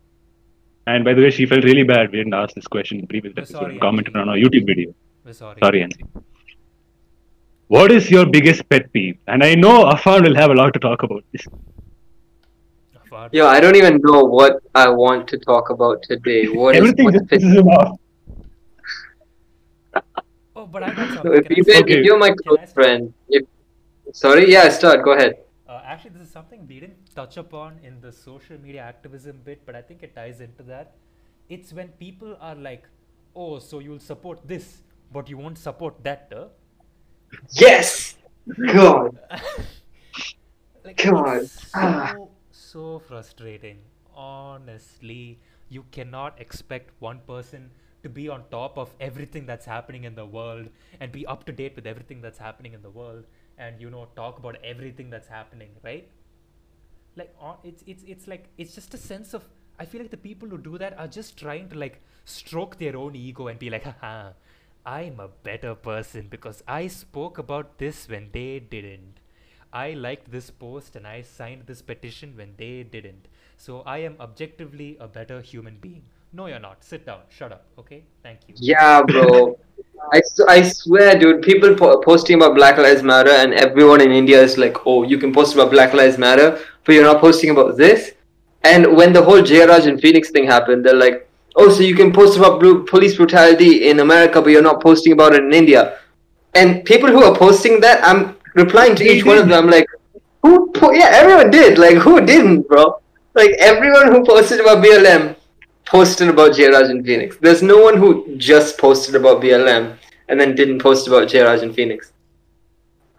and by the way, she felt really bad. We didn't ask this question in the previous We're episode. sorry, commented Angie. on our YouTube video. We're sorry. Sorry, Angie. What is your biggest pet peeve? And I know Afan will have a lot to talk about this. Far- Yo, I don't even know what I want to talk about today. What is Everything what just pisses him off. Oh, but I got So something. if, Can you, start? Okay. if you're my close friend, if sorry, yeah, start. Go ahead. Uh, actually, this is something we didn't touch upon in the social media activism bit, but I think it ties into that. It's when people are like, "Oh, so you'll support this, but you won't support that." Yes. God. like God. it's Ah. so so frustrating honestly you cannot expect one person to be on top of everything that's happening in the world and be up to date with everything that's happening in the world and you know talk about everything that's happening right like on it's it's it's like it's just a sense of i feel like the people who do that are just trying to like stroke their own ego and be like haha i'm a better person because i spoke about this when they didn't I liked this post and I signed this petition when they didn't. So I am objectively a better human being. No, you're not. Sit down. Shut up. Okay? Thank you. Yeah, bro. I, I swear, dude. People po- posting about Black Lives Matter, and everyone in India is like, "Oh, you can post about Black Lives Matter, but you're not posting about this." And when the whole Jairaj and Phoenix thing happened, they're like, "Oh, so you can post about bru- police brutality in America, but you're not posting about it in India." And people who are posting that, I'm replying to each one of them. I'm like, "Who? Po- yeah, everyone did. Like, who didn't, bro? Like, everyone who posted about BLM posted about Jairaj and Phoenix. There's no one who just posted about BLM and then didn't post about Jairaj and Phoenix.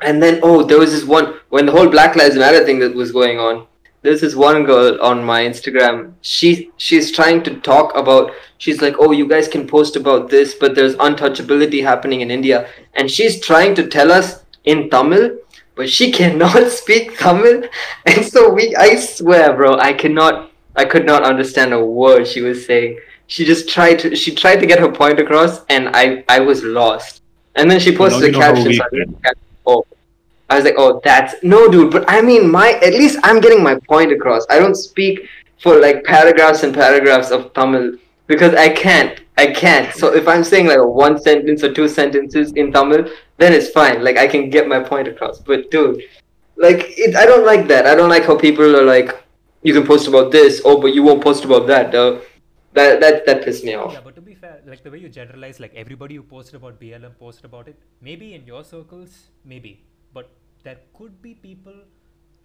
And then oh, there was this one when the whole Black Lives Matter thing that was going on. There's this one girl on my Instagram. She she's trying to talk about. She's like, oh, you guys can post about this, but there's untouchability happening in India, and she's trying to tell us in Tamil, but she cannot speak Tamil, and so we. I swear, bro, I cannot. I could not understand a word she was saying. She just tried to. She tried to get her point across, and I. I was lost. And then she posted a caption. Oh, I was like, oh, that's no, dude. But I mean, my at least I'm getting my point across. I don't speak for like paragraphs and paragraphs of Tamil because I can't. I can't. So if I'm saying like one sentence or two sentences in Tamil, then it's fine. Like I can get my point across. But dude, like it, I don't like that. I don't like how people are like, you can post about this, oh, but you won't post about that. That that that pissed me off. Yeah, but to be fair, like the way you generalize, like everybody who posted about BLM posted about it, maybe in your circles, maybe. But there could be people,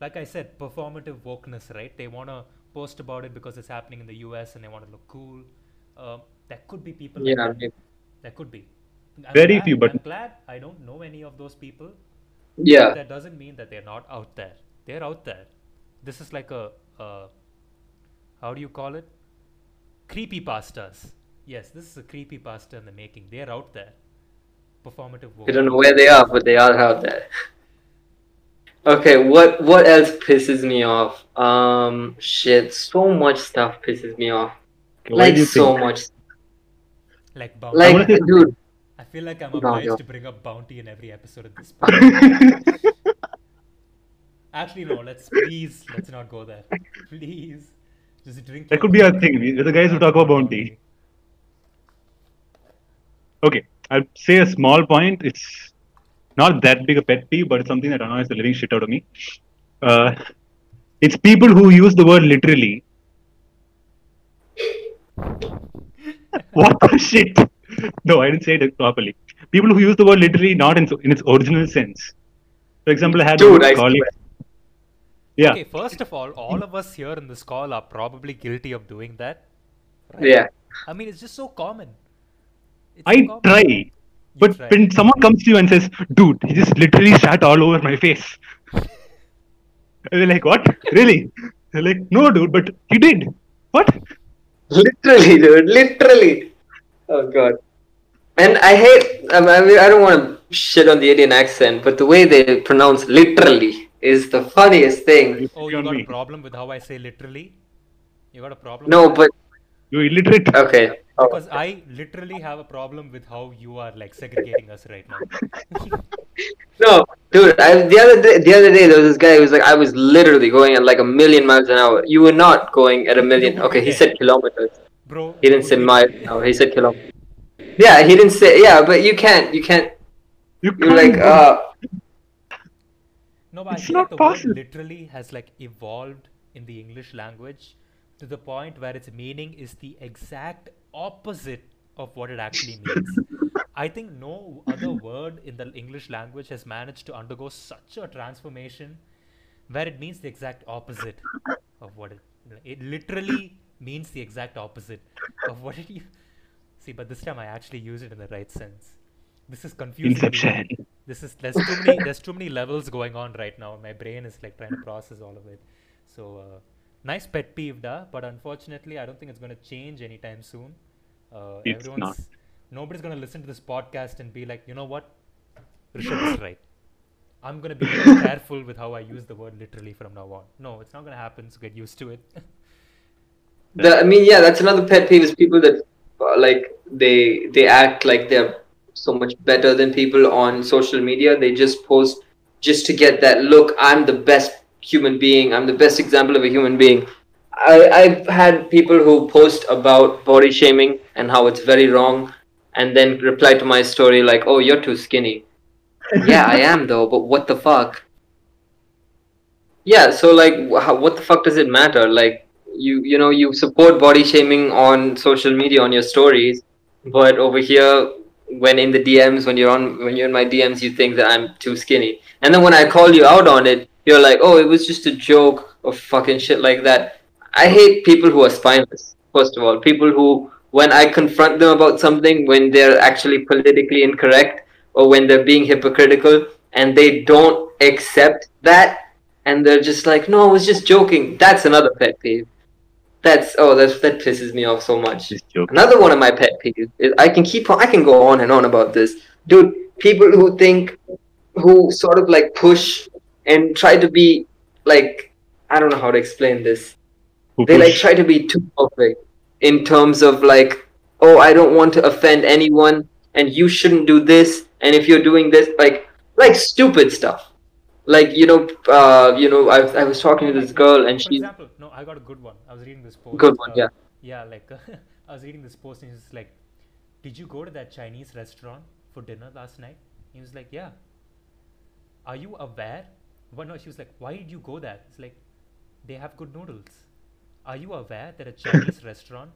like I said, performative wokeness, right? They want to post about it because it's happening in the US and they want to look cool. Um, there could be people like Yeah, that. There could be. I'm Very glad- few, but- I'm glad I don't know any of those people. yeah. That doesn't mean that they're not out there. They're out there. This is like a, uh, how do you call it? Creepy pastas. Yes, this is a creepy pasta in the making. They're out there. Performative. I don't know where they are, but they are out there. Okay, what what else pisses me off? Um, shit, so much stuff pisses me off. Why like so think? much. Like bounty. Like, wanna dude, I feel like I'm obliged no. to bring up bounty in every episode at this point. Actually, no. Let's please let's not go there. Please, just drink. That could be our thing. We're the guys who talk about bounty. Okay, I'll say a small point. It's not that big a pet peeve, but it's something that annoys the living shit out of me. Uh, it's people who use the word literally. what the shit? No, I didn't say it properly. People who use the word literally not in, in its original sense. For example, I had Dude, a I colleague. Yeah, Okay, first of all, all of us here in this call are probably guilty of doing that. Yeah. I mean, it's just so common. It's I common. try. But try. when someone comes to you and says, dude, he just literally sat all over my face. And they're like, what? Really? They're like, no, dude, but he did. What? Literally, dude. Literally. Oh god. And I hate. I mean, I don't want to shit on the Indian accent, but the way they pronounce literally is the funniest thing. Oh, you got a problem with how I say literally? You got a problem? No, but You illiterate. okay. Oh. Because I literally have a problem with how you are like segregating us right now. No, dude. I, the other day, the other day, there was this guy who was like, I was literally going at like a million miles an hour. You were not going at a million. Okay, he said kilometers. Bro, He didn't say would we- miles. No, he said kilometers. Yeah, he didn't say. Yeah, but you can't. You can't. You You're like, uh, No, but It's feel like not the possible. word literally has like evolved in the English language to the point where its meaning is the exact opposite of what it actually means. I think no other word in the English language has managed to undergo such a transformation where it means the exact opposite of what it it literally means the exact opposite of what it u- see but this time I actually use it in the right sense. This is confusing. me. Inception. This is there's too many there's too many levels going on right now. My brain is like trying to process all of it. So uh, nice pet peeve, da, but unfortunately, I don't think it's going to change anytime soon. Uh, It's not. nobody's going to listen to this podcast and be like, you know what, Rishabh is right. I'm going to be careful with how I use the word literally from now on. No, it's not going to happen. So get used to it. the, I mean, yeah, that's another pet peeve is people that uh, like they they act like they're so much better than people on social media. They just post just to get that look. I'm the best human being. I'm the best example of a human being. I, I've had people who post about body shaming and how it's very wrong, and then reply to my story like, "Oh, you're too skinny." yeah, I am though, but what the fuck? Yeah, so like, how, what the fuck does it matter? Like, you you know, you support body shaming on social media on your stories, but over here, when in the DMs, when you're on, when you're in my DMs, you think that I'm too skinny, and then when I call you out on it, you're like, oh, it was just a joke or fucking shit like that. I hate people who are spineless. First of all, people who, when I confront them about something, when they're actually politically incorrect or when they're being hypocritical and they don't accept that and they're just like, no, I was just joking. That's another pet peeve. That's oh, that's that pisses me off so much. Another one of my pet peeves is I can keep on, I can go on and on about this, dude. People who think, who sort of like push and try to be like, I don't know how to explain this Who they like try to be too perfect in terms of like oh i don't want to offend anyone and you shouldn't do this and if you're doing this like like stupid stuff like you know uh you know i, I was talking to this girl and For she example, no, I got a good one. I was reading this post. Good one, uh, yeah. Yeah, like I was reading this post and he's like, "Did you go to that Chinese restaurant for dinner last night?" He was like, "Yeah." Are you aware? Well, no, she was like, "Why did you go there?" It's like, they have good noodles. Are you aware that a Chinese restaurant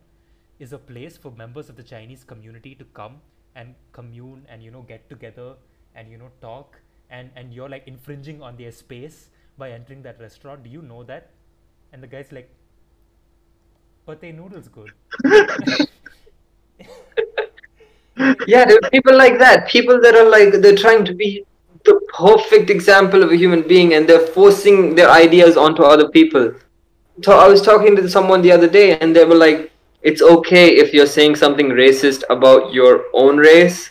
is a place for members of the Chinese community to come and commune and you know get together and you know talk and and you're like infringing on their space by entering that restaurant? Do you know that? And the guy's like, but their noodles good. yeah there are people like that people that are like they're trying to be the perfect example of a human being and they're forcing their ideas onto other people i was talking to someone the other day and they were like it's okay if you're saying something racist about your own race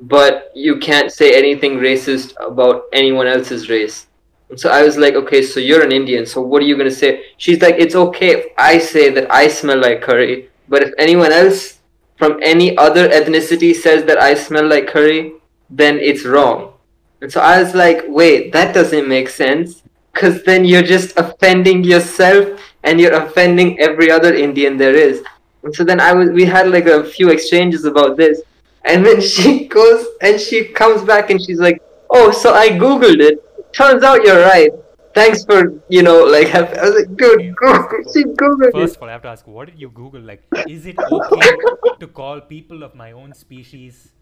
but you can't say anything racist about anyone else's race and so i was like okay so you're an indian so what are you to say she's like it's okay if i say that i smell like curry but if anyone else from any other ethnicity says that I smell like curry, then it's wrong. And so I was like, wait, that doesn't make sense. Because then you're just offending yourself and you're offending every other Indian there is. And so then I was, we had like a few exchanges about this. And then she goes and she comes back and she's like, oh, so I googled it. Turns out you're right. Thanks for you know like I was like, dude, Google, she googled First of all, I have to ask, what did you Google? Like, is it okay to call people of my own species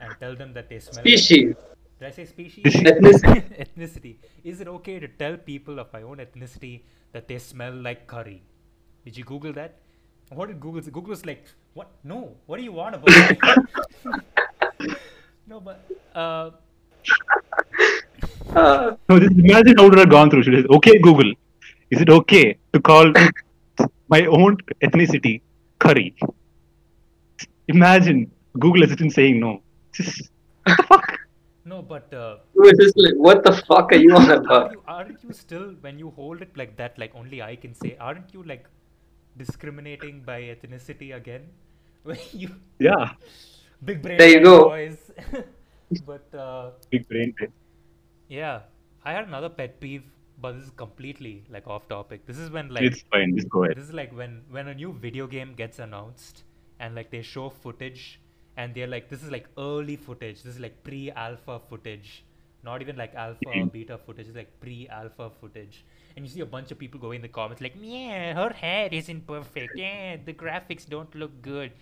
and tell them that they smell? like- Species, Did I say species? ethnicity. ethnicity. Is it okay to tell people of my own ethnicity that they smell like curry? Did you Google that? What did Google say? Google was like, what? No. What do you want about that? no, but uh, Uh, No, just imagine how it would have gone through. She says, okay, Google, is it okay to call my own ethnicity curry? Imagine Google assistant saying no. Just, what the fuck? No, but uh, was just like, what the fuck are you on about? you, aren't you still when you hold it like that, like only I can say, aren't you like discriminating by ethnicity again? When you Yeah, big brain There you go. boys. but uh, big brain. dead. Yeah, I had another pet peeve, but this is completely like off topic. This is when like It's fine. Just go ahead. this is like when when a new video game gets announced and like they show footage and they're like this is like early footage. This is like pre-alpha footage, not even like alpha or Mhm. beta footage. It's like pre-alpha footage, and you see a bunch of people go in the comments like, "Yeah, her hair isn't perfect. Yeah, the graphics don't look good.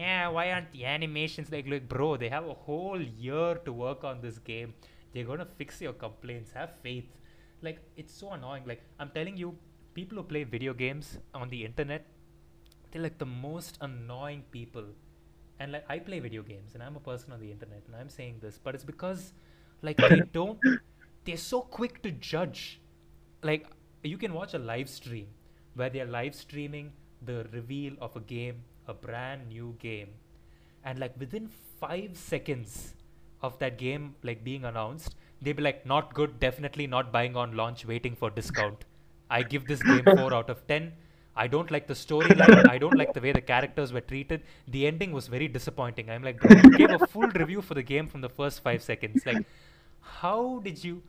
Yeah, why aren't the animations like look, bro? They have a whole year to work on this game. They're gonna fix your complaints. Have faith. Like it's so annoying. Like I'm telling you, people who play video games on the internet, they're like the most annoying people. And like I play video games and I'm a person on the internet and I'm saying this, but it's because like they don't they're so quick to judge. Like you can watch a live stream where they're live streaming the reveal of a game, a brand new game. And like within five seconds of that game like being announced, they'd be like, not good, definitely not buying on launch, waiting for discount. I give this game 4 out of 10. I don't like the storyline. I don't like the way the characters were treated. The ending was very disappointing. I'm like, bro, you gave a full review for the game from the first five seconds. Like, how did you?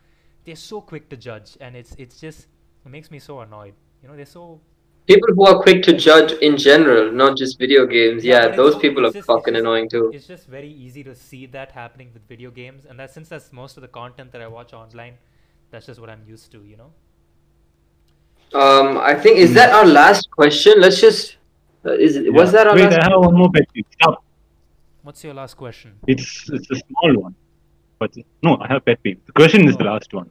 They're so quick to judge, and it's it's just it makes me so annoyed. You know, they're so. People who are quick to judge in general, not just video games. Yeah, Yeah, those people are just- fucking annoying too. It's just very easy to see that happening with video games, and that since that's most of the content that I watch online, that's just what I'm used to. You know. Um, I think is that our last question? Let's just. Uh, is it, was that our Wait, last? I have one more pet peeve. Stop. What's your last question? It's it's a small one, but no, I have pet peeve. The question is the Oh. last one.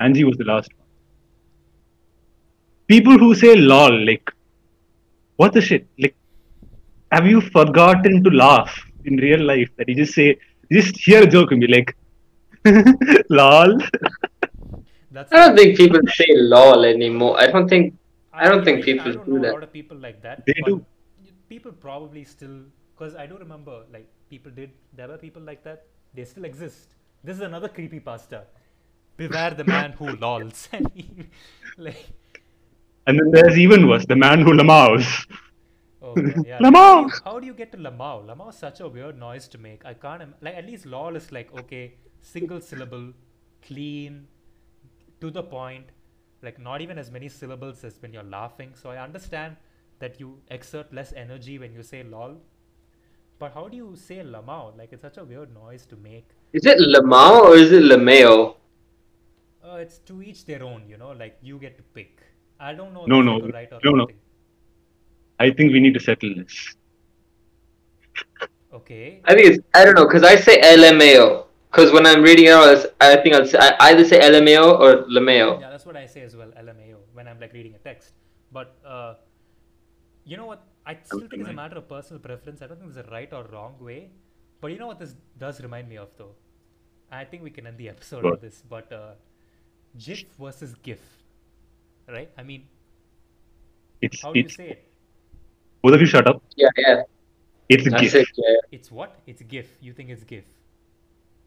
Angie was the last one. People who say "lol" like, what the shit? Like, have you forgotten to laugh in real life? That you just say, you just hear a joke and be like, "lol." That's. I don't think people say lol anymore. I don't think. I don't think people I don't do know that. a lot of people like that. They do. People probably still, because I do remember, like people did. There were people like that. They still exist. This is another creepy pasta. Beware the man who lols. And he- like, And then there's even worse, the man who lamaus. oh God, yeah. Lamau! How do you get to lamau? Lamau is such a weird noise to make. I can't. Im- like at least lol is like okay, single syllable, clean, to the point. Like not even as many syllables as when you're laughing. So I understand that you exert less energy when you say lol. But how do you say lamao? Like it's such a weird noise to make. Is it lamao or is it Lameo? Uh, it's to each their own, you know. Like you get to pick. I don't know. No, no, right or no, no. I think we need to settle this. Okay. I think it's. I don't know because I say LMAO. Because when I'm reading it out, I think I'll say, I either say LMAO or Lameo. Yeah, that's what I say as well, LMAO, when I'm like reading a text. But uh, you know what? I still think it's a matter of personal preference. I don't think there's a right or wrong way. But you know what this does remind me of though? I think we can end the episode What? with this. But uh, GIF versus GIF, right? I mean, It's how do you say it? both of you shut up. Yeah, yeah. It's a That's gift. it. Yeah. It's what? It's GIF. You think it's GIF?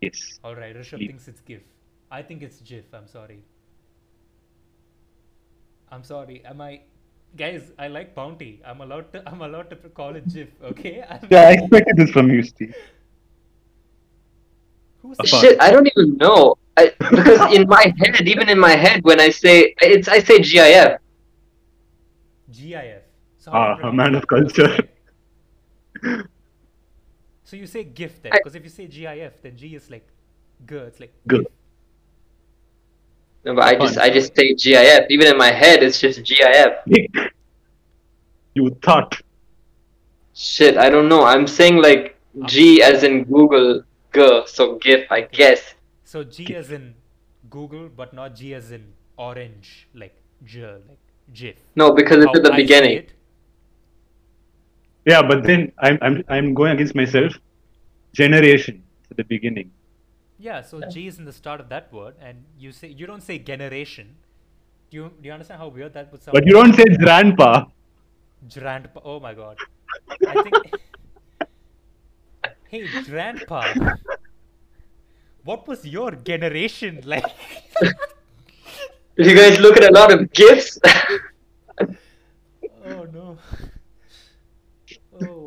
Yes. All right, Rishabh Leave. thinks it's GIF. I think it's GIF. I'm sorry. I'm sorry. Am I, guys? I like Bounty. I'm allowed to. I'm allowed to call it GIF. Okay. I'm- Yeah, I expected this from you, Steve. Who Apart. Shit, I don't even know. I, because in my head, even in my head, when I say it's, I say GIF. GIF? So how Ah, a man of culture. Because, like- So you say GIF then, because if you say GIF, then G is like G. It's like Good. No, but I just I just say GIF. Even in my head, it's just GIF. You thought. Shit, I don't know. I'm saying like ah. G as in Google, G, so GIF, I guess. So G as in Google, but not G as in orange, like J, like GIF. No, because it's How at the I see beginning. It. Yeah, but then I'm I'm I'm going against myself. Generation at the beginning. Yeah, so G is in the start of that word, and you say you don't say generation. Do you do you understand how weird that would sound? But you don't say grandpa. Grandpa. Oh my god. I think. hey, grandpa. What was your generation like? Did you guys look at a lot of GIFs? oh no.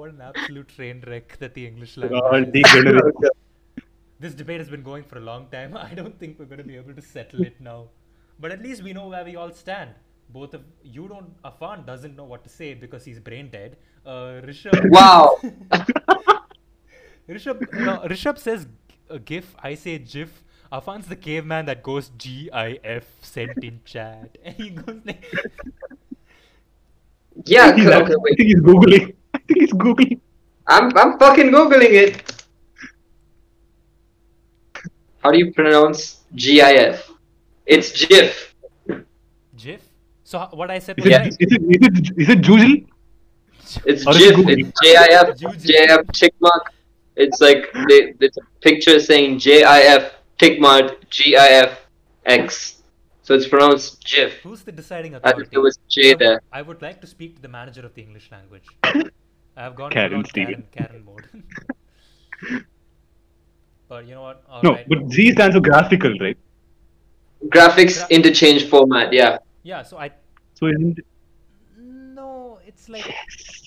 What an absolute train wreck that the English language is. This debate has been going for a long time. I don't think we're going to be able to settle it now. But at least we know where we all stand. Both of you don't. Afan doesn't know what to say because he's brain dead. Uh, Rishabh. wow. Rishabh, no, Rishabh says uh, GIF. I say GIF. Afan's the caveman that goes GIF sent in chat. And he goes like, Yeah, He's c- act- okay, I wait. think he's googling. I think he's googling. I'm I'm fucking googling it. How do you pronounce GIF? It's GIF. GIF. So what I said Is was it, right. is it, is it, is it Jujil? It's Or is it GIF. It's GIF. Juju. GIF tick mark. It's like they, it's a picture saying JIF tick mark GIF X. So it's pronounced GIF. Who's the deciding As if authority? there was J I- there. I would like to speak to the manager of the English language. I've gone Karen full Steven. Karen, Karen mode. but you know what? All No, right. but G stands for graphical, right? Graphics Gra- interchange format. Yeah. Yeah, so I. So isn't No, it's like.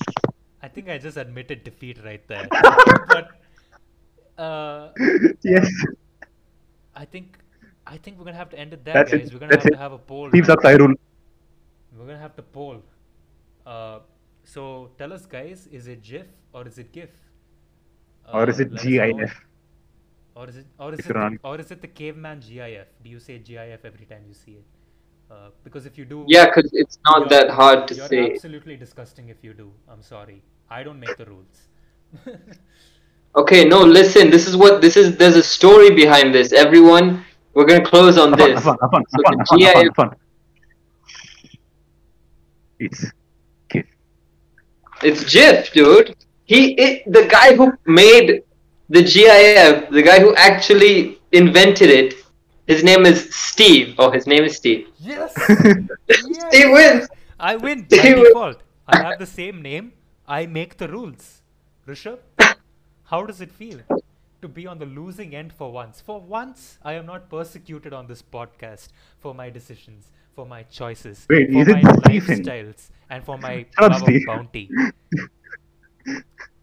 I think I just admitted defeat right there. but. Uh, yes. I think. I think we're gonna have to end it there, That's guys. it. We're gonna That's have it. to have a poll. Thieves now. are Tyrul. We're gonna have to poll. Uh, so tell us, guys, is it GIF or is it GIF? Or is Uh, it let us know. GIF? Or is it or is it the, or is it the caveman GIF? Do you say GIF every time you see it? Uh, because if you do, Yeah, because it's not that hard to you're say. absolutely disgusting if you do. I'm sorry. I don't make the rules. Okay, no, listen. This is what this is. There's a story behind this. Everyone, we're gonna close on Afan, this. Afan, Afan, So Afan, the Afan, GIF Afan, Afan. It's GIF. It's GIF, dude. He, it, the guy who made the GIF, the guy who actually invented it, his name is Steve. Oh, his name is Steve. yes. Steve wins. I win by Steve- default. I have the same name. I make the rules. Rishabh, how does it feel to be on the losing end for once? For once, I am not persecuted on this podcast for my decisions, for my choices, Wait, for is it my Stephen? lifestyles, and for my love of bounty.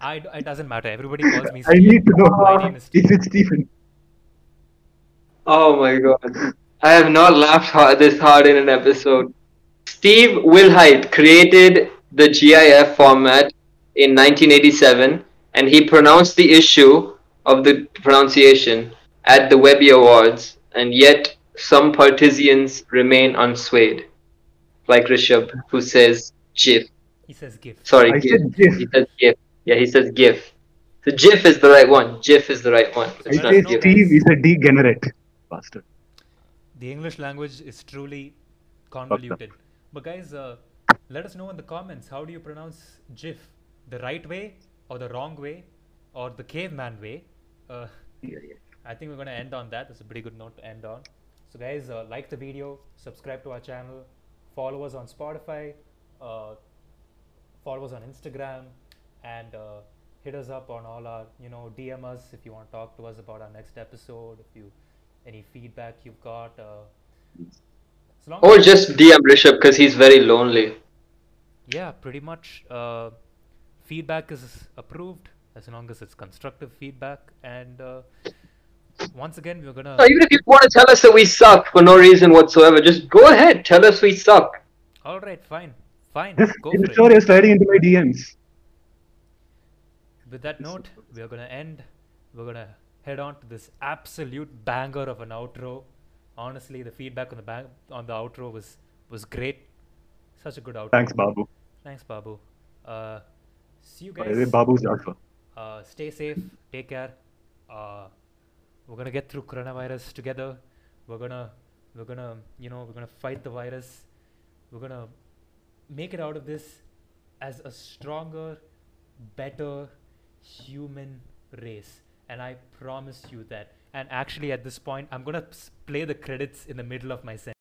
I, d- it doesn't matter. Everybody calls me I need to know. My name is Is Steve. it Stephen? Oh my god. I have not laughed hard, this hard in an episode. Steve Wilhite created the GIF format in 1987 and he pronounced the issue of the pronunciation at the Webby Awards and yet some partisans remain unswayed. Like Rishabh who says GIF. He says GIF. Sorry, I GIF. said GIF. He says GIF. Yeah, he says GIF. So GIF is the right one. GIF is the right one. I It's I not say GIF. Steve is a degenerate bastard. The English language is truly convoluted. But guys, uh, let us know in the comments how do you pronounce GIF? The right way or the wrong way or the caveman way? Uh, Yeah, yeah. I think we're going to end on that. That's a pretty good note to end on. So, guys, uh, like the video, subscribe to our channel, follow us on Spotify, uh, follow us on Instagram, and uh, hit us up on all our, you know, DM us if you want to talk to us about our next episode. If you any feedback you've got. Uh, Or just DM Rishabh because he's very lonely. yeah, pretty much. Uh, feedback is approved as long as it's constructive feedback. And uh, once again, we're gonna. No, even if you want to tell us that we suck for no reason whatsoever, just go ahead. Tell us we suck. All right, fine, fine. Just Go for ensure it. you're sliding into my DMs. With that note, we're gonna end. We're gonna head on to this absolute banger of an outro. honestly, the feedback on the back on the outro was was great. Such a good outro. Thanks, Babu. Thanks, Babu. Uh, see you By the way, guys. Babu's alpha. Uh, stay safe. Take care. Uh, we're gonna get through coronavirus together. We're gonna, we're gonna, you know, we're gonna fight the virus. We're gonna make it out of this as a stronger, better human race. And I promise you that. And actually, at this point, I'm gonna play the credits in the middle of my sentence.